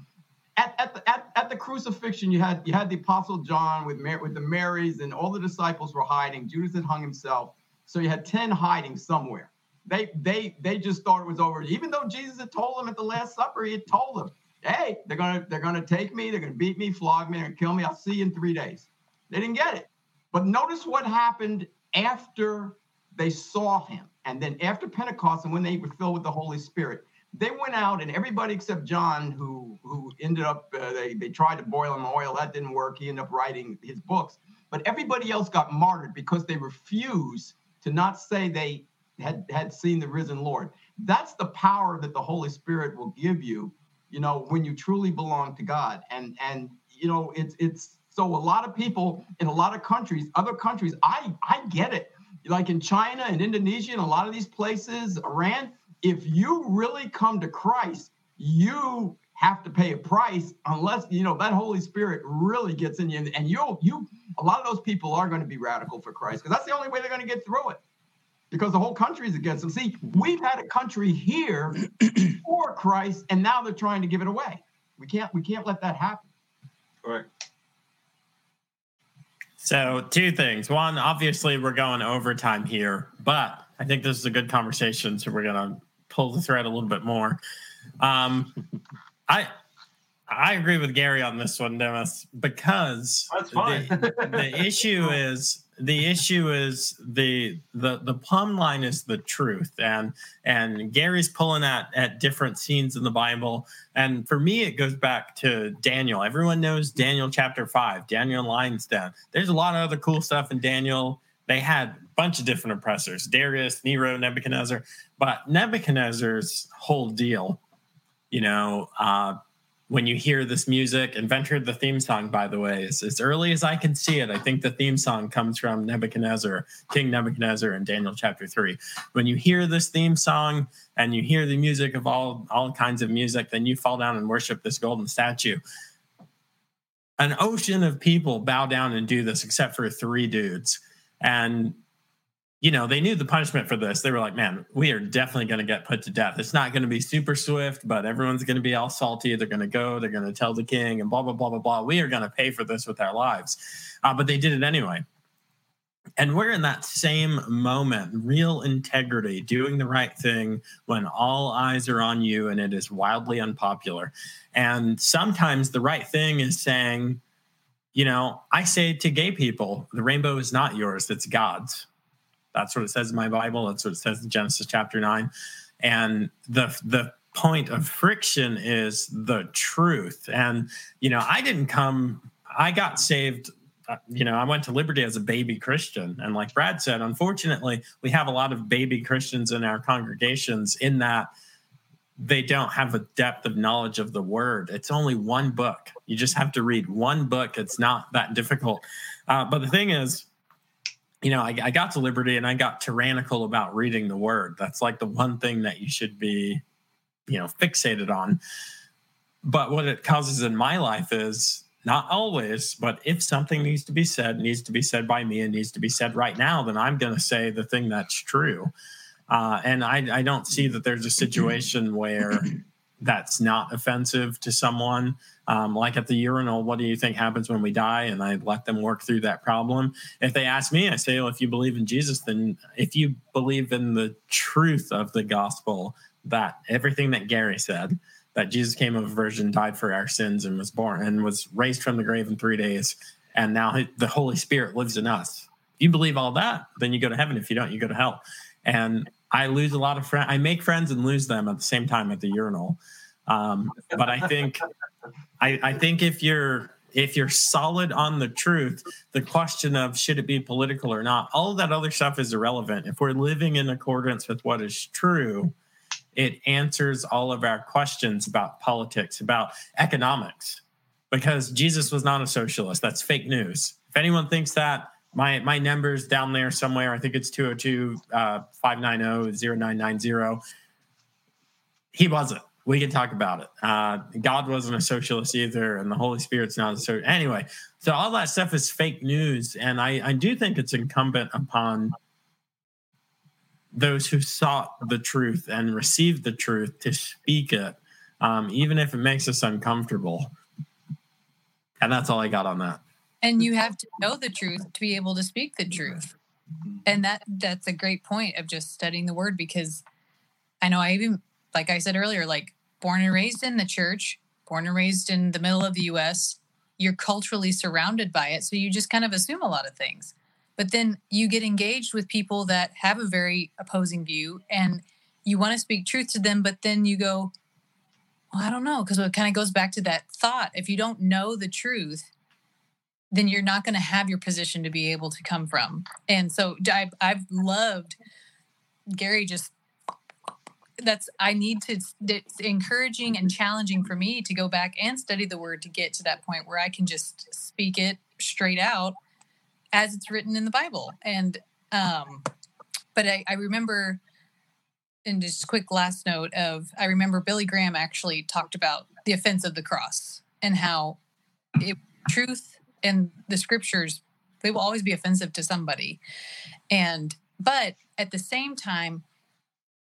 Speaker 1: At, at, the, at, at the crucifixion, you had you had the apostle John with Mary, with the Marys, and all the disciples were hiding. Judas had hung himself, so you had ten hiding somewhere they they they just thought it was over. Even though Jesus had told them at the Last Supper, he had told them, "Hey, they're gonna they're gonna take me, they're gonna beat me, flog me, and kill me. I'll see you in three days." They didn't get it. But notice what happened after they saw him, and then after Pentecost, and when they were filled with the Holy Spirit, they went out, and everybody except John, who who ended up uh, they they tried to boil him oil, that didn't work. He ended up writing his books. But everybody else got martyred because they refused to not say they had had seen the risen Lord. That's the power that the Holy Spirit will give you, you know, when you truly belong to God. And and you know, it's it's so a lot of people in a lot of countries, other countries, I I get it. Like in China and Indonesia and a lot of these places, Iran, if you really come to Christ, you have to pay a price unless you know that Holy Spirit really gets in you. And you'll you a lot of those people are going to be radical for Christ because that's the only way they're going to get through it. Because the whole country is against them. See, we've had a country here <clears throat> for Christ, and now they're trying to give it away. We can't we can't let that happen.
Speaker 3: Right.
Speaker 2: So, two things. One, obviously, we're going overtime here, but I think this is a good conversation. So, we're going to pull the thread a little bit more. Um, <laughs> I I agree with Gary on this one, Dimis, because the, <laughs> the issue is the issue is the the the plumb line is the truth. And and gary's pulling at at different scenes in the bible. And for me it goes back to daniel. Everyone knows daniel chapter 5 daniel lion's den there's a lot of other cool stuff in daniel. They had a bunch of different oppressors darius nero nebuchadnezzar. But nebuchadnezzar's whole deal you know uh when you hear this music and ventured the theme song by the way is as early as i can see it. I think the theme song comes from nebuchadnezzar king nebuchadnezzar in daniel chapter 3 when you hear this theme song and you hear the music of all all kinds of music then you fall down and worship this golden statue. An ocean of people bow down and do this except for three dudes. And you know, they knew the punishment for this. They were like, man, we are definitely going to get put to death. It's not going to be super swift, but everyone's going to be all salty. They're going to go, they're going to tell the king, and blah, blah, blah, blah, blah. We are going to pay for this with our lives. Uh, but they did it anyway. And we're in that same moment, real integrity, doing the right thing when all eyes are on you and it is wildly unpopular. And sometimes the right thing is saying, you know, I say to gay people, the rainbow is not yours, it's God's that's what it says in my Bible. That's what it says in Genesis chapter nine. And the the point of friction is the truth. And you know, I didn't come. I got saved. Uh, you know, I went to Liberty as a baby Christian, and like Brad said, unfortunately, we have a lot of baby Christians in our congregations. In that they don't have a depth of knowledge of the word. It's only one book. You just have to read one book. It's not that difficult. Uh, but the thing is, you know, I, I, got to Liberty and I got tyrannical about reading the word. That's like the one thing that you should be, you know, fixated on. But what it causes in my life is not always, but if something needs to be said, needs to be said by me and needs to be said right now, then I'm going to say the thing that's true. Uh, and I, I don't see that there's a situation where that's not offensive to someone. Um, like at the urinal, what do you think happens when we die? And I let them work through that problem. If they ask me, I say, well, if you believe in Jesus, then if you believe in the truth of the gospel, that everything that Gary said, that Jesus came of a virgin, died for our sins, and was born and was raised from the grave in three days, and now the Holy Spirit lives in us. If you believe all that, then you go to heaven. If you don't, you go to hell. And I lose a lot of friends. I make friends and lose them at the same time at the urinal. Um, but I think, I, I think if you're if you're solid on the truth, the question of should it be political or not, all of that other stuff is irrelevant. If we're living in accordance with what is true, it answers all of our questions about politics, about economics, because Jesus was not a socialist. That's fake news. If anyone thinks that, my my number's down there somewhere. I think it's 202 uh, 590 0990. He wasn't. We can talk about it. Uh, God wasn't a socialist either, and the Holy Spirit's not a socialist. Anyway, so all that stuff is fake news. And I, I do think it's incumbent upon those who sought the truth and received the truth to speak it, um, even if it makes us uncomfortable. And that's all I got on that
Speaker 5: and you have to know the truth to be able to speak the truth. And that that's a great point of just studying the word because i know i even like i said earlier like born and raised in the church born and raised in the middle of the us you're culturally surrounded by it. So you just kind of assume a lot of things. But then you get engaged with people that have a very opposing view and you want to speak truth to them but then you go well i don't know because it kind of goes back to that thought. If you don't know the truth then you're not going to have your position to be able to come from. And so I've, I've loved Gary just that's I need to it's encouraging and challenging for me to go back and study the word to get to that point where I can just speak it straight out as it's written in the Bible. And um but I, I remember and just quick last note of I remember Billy Graham actually talked about the offense of the cross and how it truth and the scriptures they will always be offensive to somebody. And but at the same time,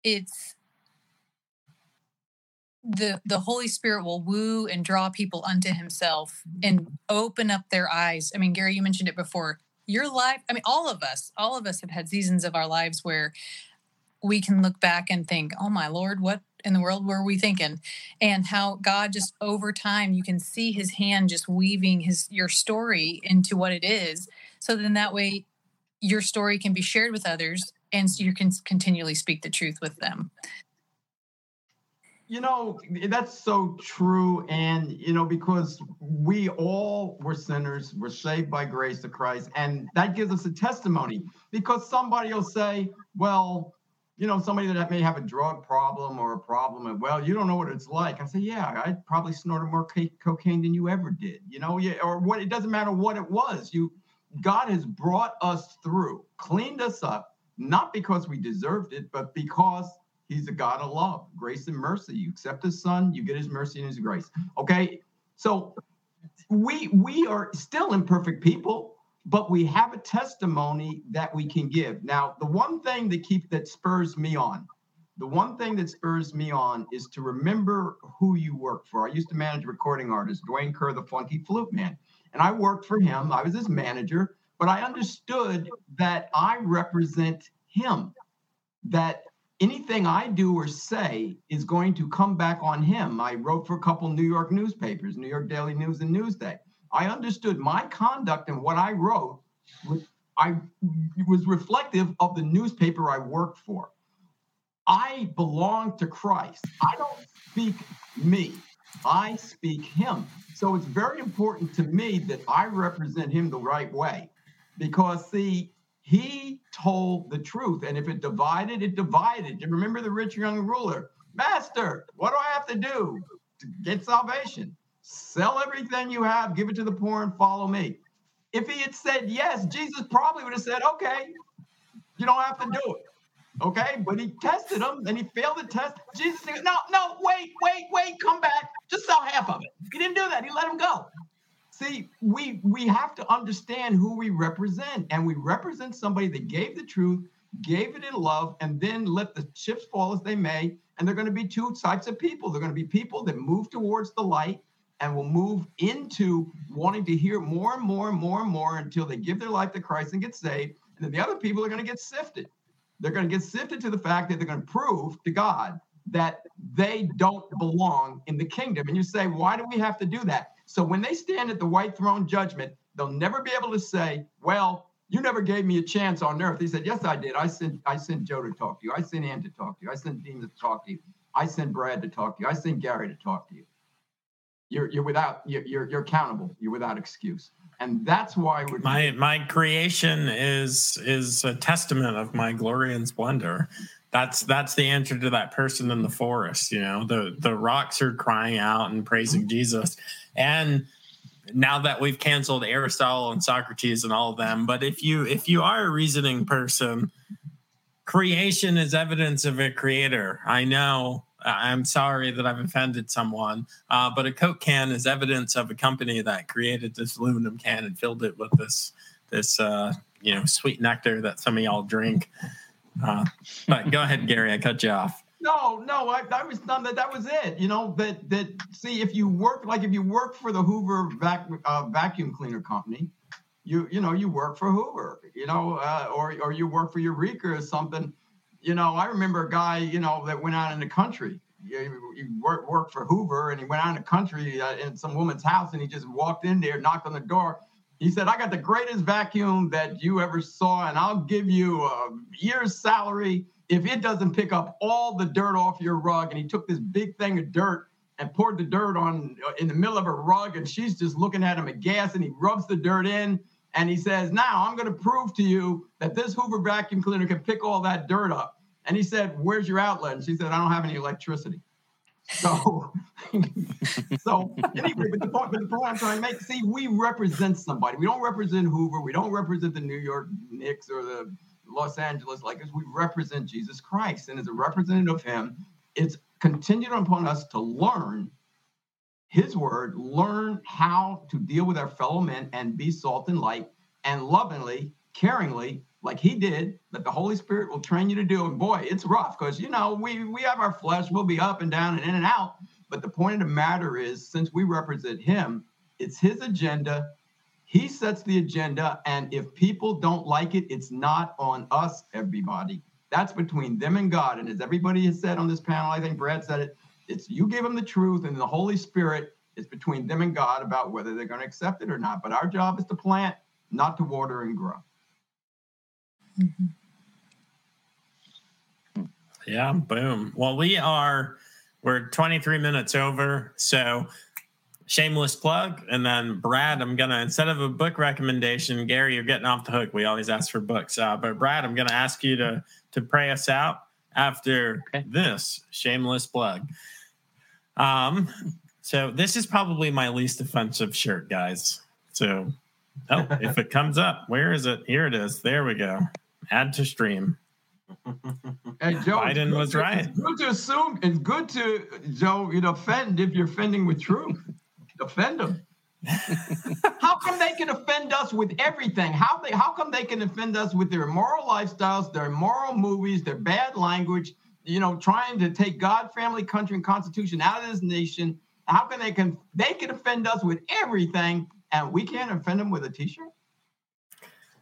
Speaker 5: it's the the holy spirit will woo and draw people unto himself and open up their eyes. I mean gary you mentioned it before. Your life i mean all of us all of us have had seasons of our lives where we can look back and think oh my lord what in the world were we thinking and how god just over time you can see his hand just weaving his your story into what it is so then that way your story can be shared with others and so you can continually speak the truth with them
Speaker 1: you know, that's so true. And, you know, because we all were sinners, we're saved by grace of Christ. And that gives us a testimony because somebody will say, well, you know, somebody that may have a drug problem or a problem, and well, you don't know what it's like. I say, yeah, I probably snorted more cocaine than you ever did. You know, yeah, or what? It doesn't matter what it was. You, God has brought us through, cleaned us up, not because we deserved it, but because He's a God of love, grace and mercy. You accept his son, you get his mercy and his grace. Okay. So we we are still imperfect people, but we have a testimony that we can give. Now, the one thing that keep that spurs me on, the one thing that spurs me on is to remember who you work for. I used to manage recording artist, Dwayne Kerr, the funky flute man. And I worked for him. I was his manager, but I understood that I represent him. That anything I do or say is going to come back on him. I wrote for a couple New York newspapers, New York Daily News and Newsday. I understood my conduct and what I wrote I was reflective of the newspaper I worked for. I belong to Christ. I don't speak me. I speak him. So it's very important to me that I represent him the right way. Because see, he told the truth. And if it divided, it divided. You remember the rich young ruler? Master, what do I have to do to get salvation? Sell everything you have, give it to the poor, and follow me. If he had said yes, Jesus probably would have said, okay, you don't have to do it. Okay, but he tested him and he failed the test. Jesus said, no, no, wait, wait, wait, come back. Just sell half of it. He didn't do that. He let him go. See, we we have to understand who we represent, and we represent somebody that gave the truth, gave it in love, and then let the chips fall as they may. And they're going to be two types of people. They're going to be people that move towards the light and will move into wanting to hear more and more and more and more until they give their life to Christ and get saved. And then the other people are going to get sifted. They're going to get sifted to the fact that they're going to prove to God that they don't belong in the kingdom. And you say, why do we have to do that? So when they stand at the white throne judgment, they'll never be able to say, well, you never gave me a chance on earth. He said, yes, I did. I sent, I sent Joe to talk to you. I sent Ann to talk to you. I sent Dean to talk to you. I sent Brad to talk to you. I sent Gary to talk to you. You're, you're without, you're, you're, you're accountable. You're without excuse. And that's why we're
Speaker 2: my, my creation is, is a testament of my glory and splendor. That's that's the answer to that person in the forest you know? The the rocks are crying out and praising mm-hmm. jesus. And now that we've canceled aristotle and socrates and all of them but if you if you are a reasoning person creation is evidence of a creator. I know i'm sorry that i've offended someone uh, but a coke can is evidence of a company that created this aluminum can and filled it with this this uh, you know sweet nectar that some of y'all drink uh, but go ahead, Gary. I cut you off.
Speaker 1: No, no, I, I was done. That that was it. You know that that. See, if you work like if you work for the Hoover vac, uh, vacuum cleaner company, you you know you work for Hoover. You know, uh, or or you work for Eureka or something. You know, I remember a guy you know that went out in the country. He, he worked worked for Hoover, and he went out in the country uh, in some woman's house, and he just walked in there, knocked on the door, he said, I got the greatest vacuum that you ever saw, and I'll give you a year's salary if it doesn't pick up all the dirt off your rug. And he took this big thing of dirt and poured the dirt on in the middle of her rug, and she's just looking at him aghast, and he rubs the dirt in. And he says, Now I'm going to prove to you that this Hoover vacuum cleaner can pick all that dirt up. And he said, Where's your outlet? And she said, I don't have any electricity. So, <laughs> so anyway, but the point, but the point I'm trying to make, see, we represent somebody. We don't represent Hoover. We don't represent the New York Knicks or the Los Angeles Lakers. We represent Jesus Christ, and as a representative of Him, it's contingent upon us to learn His word, learn how to deal with our fellow men, and be salt and light, and lovingly caringly, like he did, that the Holy Spirit will train you to do. And boy, it's rough because you know we we have our flesh, we'll be up and down and in and out. But the point of the matter is, since we represent him, it's his agenda. He sets the agenda, and if people don't like it, it's not on us, everybody. That's between them and God. And as everybody has said on this panel, I think Brad said it, it's you give them the truth, and the Holy Spirit is between them and God about whether they're going to accept it or not. But our job is to plant, not to water and grow.
Speaker 2: Mm-hmm. Yeah, boom. Well, we are we're 23 minutes over, so shameless plug. And then Brad, I'm gonna instead of a book recommendation, Gary, you're getting off the hook. We always ask for books, uh, but Brad, I'm gonna ask you to to pray us out after okay. this shameless plug. Um, so this is probably my least offensive shirt, guys. So, oh, if it comes up, where is it? Here it is. There we go. Add to stream. <laughs>
Speaker 1: Hey Joe,
Speaker 2: Biden was
Speaker 1: to,
Speaker 2: right.
Speaker 1: It's good to assume. It's good to Joe. You offend if you're offending with truth. Offend them. <laughs> how come they can offend us with everything? How they? How come they can offend us with their immoral lifestyles, their immoral movies, their bad language? You know, trying to take God, family, country, and constitution out of this nation. How can they can they can offend us with everything, and we can't offend them with a T-shirt?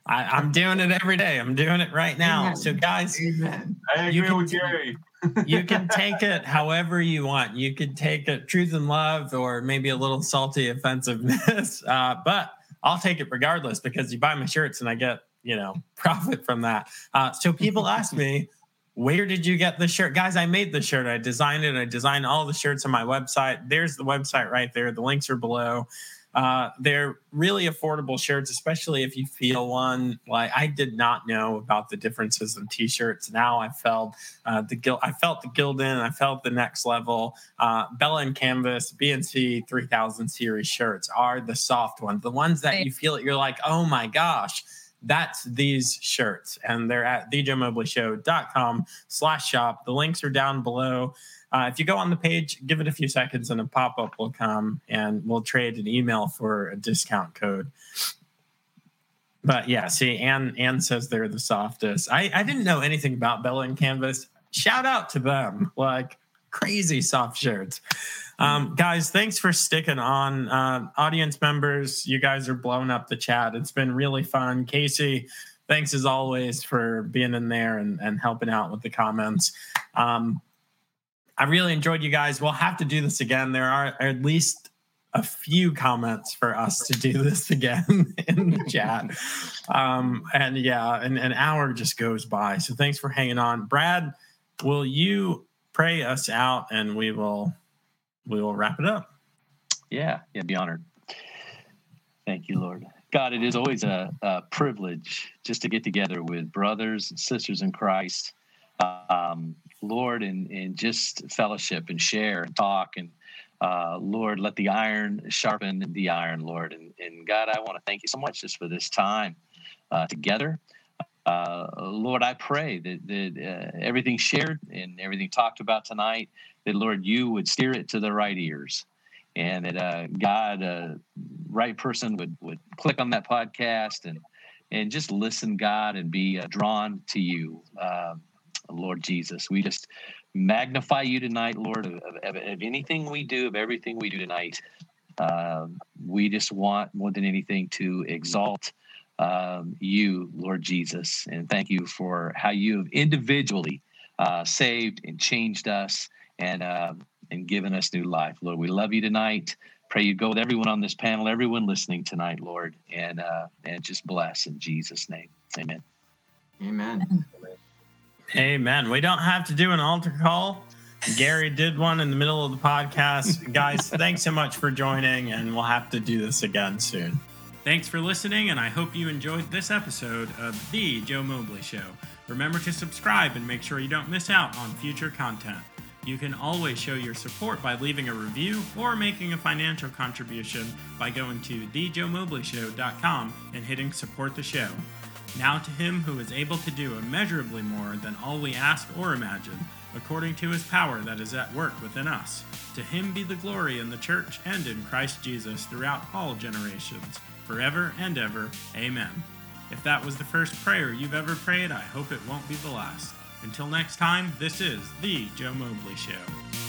Speaker 2: I, am doing it every day. I'm doing it right now. Amen. So, guys,
Speaker 3: Amen. I agree with Gary.
Speaker 2: you can take it however you want. You could take it truth and love, or maybe a little salty offensiveness. <laughs> Uh, but I'll take it regardless because you buy my shirts and I get you know <laughs> profit from that. Uh, so people ask me, where did you get the shirt, guys? I made the shirt. I designed it. I designed all the shirts on my website. There's the website right there. The links are below. Uh, they're really affordable shirts, especially if you feel one. Like I did not know about the differences in t-shirts. Now I felt uh, the guild. I felt the Gildan. I felt the next level. Uh, Bella and Canvas BNC 3000 series shirts are the soft ones, the ones that you feel it. You're like, oh my gosh that's these shirts and they're at thejoemobleyshow.com slash shop the links are down below uh, if you go on the page, give it a few seconds and a pop up will come and we'll trade an email for a discount code. But yeah, see, Ann, Ann says they're the softest. I, I didn't know anything about Bella and Canvas. Shout out to them. Like crazy soft shirts. Um, guys, thanks for sticking on. Uh, audience members, you guys are blowing up the chat. It's been really fun. Casey, thanks as always for being in there and, and helping out with the comments. Um, I really enjoyed you guys. We'll have to do this again. There are at least a few comments for us to do this <laughs> again in the chat. Um, and yeah, and an hour just goes by. So thanks for hanging on. Brad, will you pray us out and we will we will wrap it up.
Speaker 6: Yeah, yeah, be honored. Thank you, Lord. God, it is always a, a privilege just to get together with brothers and sisters in Christ. Um, Lord, and, and just fellowship and share and talk. And uh, Lord, let the iron sharpen the iron, Lord. And, and God, I want to thank you so much just for this time uh, together. Uh, Lord, I pray that, that uh, everything shared and everything talked about tonight, that Lord, you would steer it to the right ears, and that uh, God, uh, right person would would click on that podcast and and just listen, God, and be uh, drawn to you. Um, Lord Jesus. We just magnify you tonight, Lord, of, of, of anything we do, of everything we do tonight. Uh, we just want more than anything to exalt um, you, Lord Jesus, and thank you for how you have individually uh, saved and changed us and uh, and given us new life, Lord. We love you tonight. Pray you go with everyone on this panel, everyone listening tonight, Lord, and uh, and just bless in Jesus' name. Amen.
Speaker 1: Amen.
Speaker 2: Amen. We don't have to do an altar call. Gary did one in the middle of the podcast. Guys, <laughs> thanks so much for joining, and we'll have to do this again soon. Thanks for listening, and I hope you enjoyed this episode of The Joe Mobley Show. Remember to subscribe and make sure you don't miss out on future content. You can always show your support by leaving a review or making a financial contribution by going to thejoemobleyshow.com and hitting support the show. Now to him who is able to do immeasurably more than all we ask or imagine, according to his power that is at work within us. To him be the glory in the church and in Christ Jesus throughout all generations, forever and ever. Amen. If that was the first prayer you've ever prayed, I hope it won't be the last. Until next time, this is The Joe Mobley Show.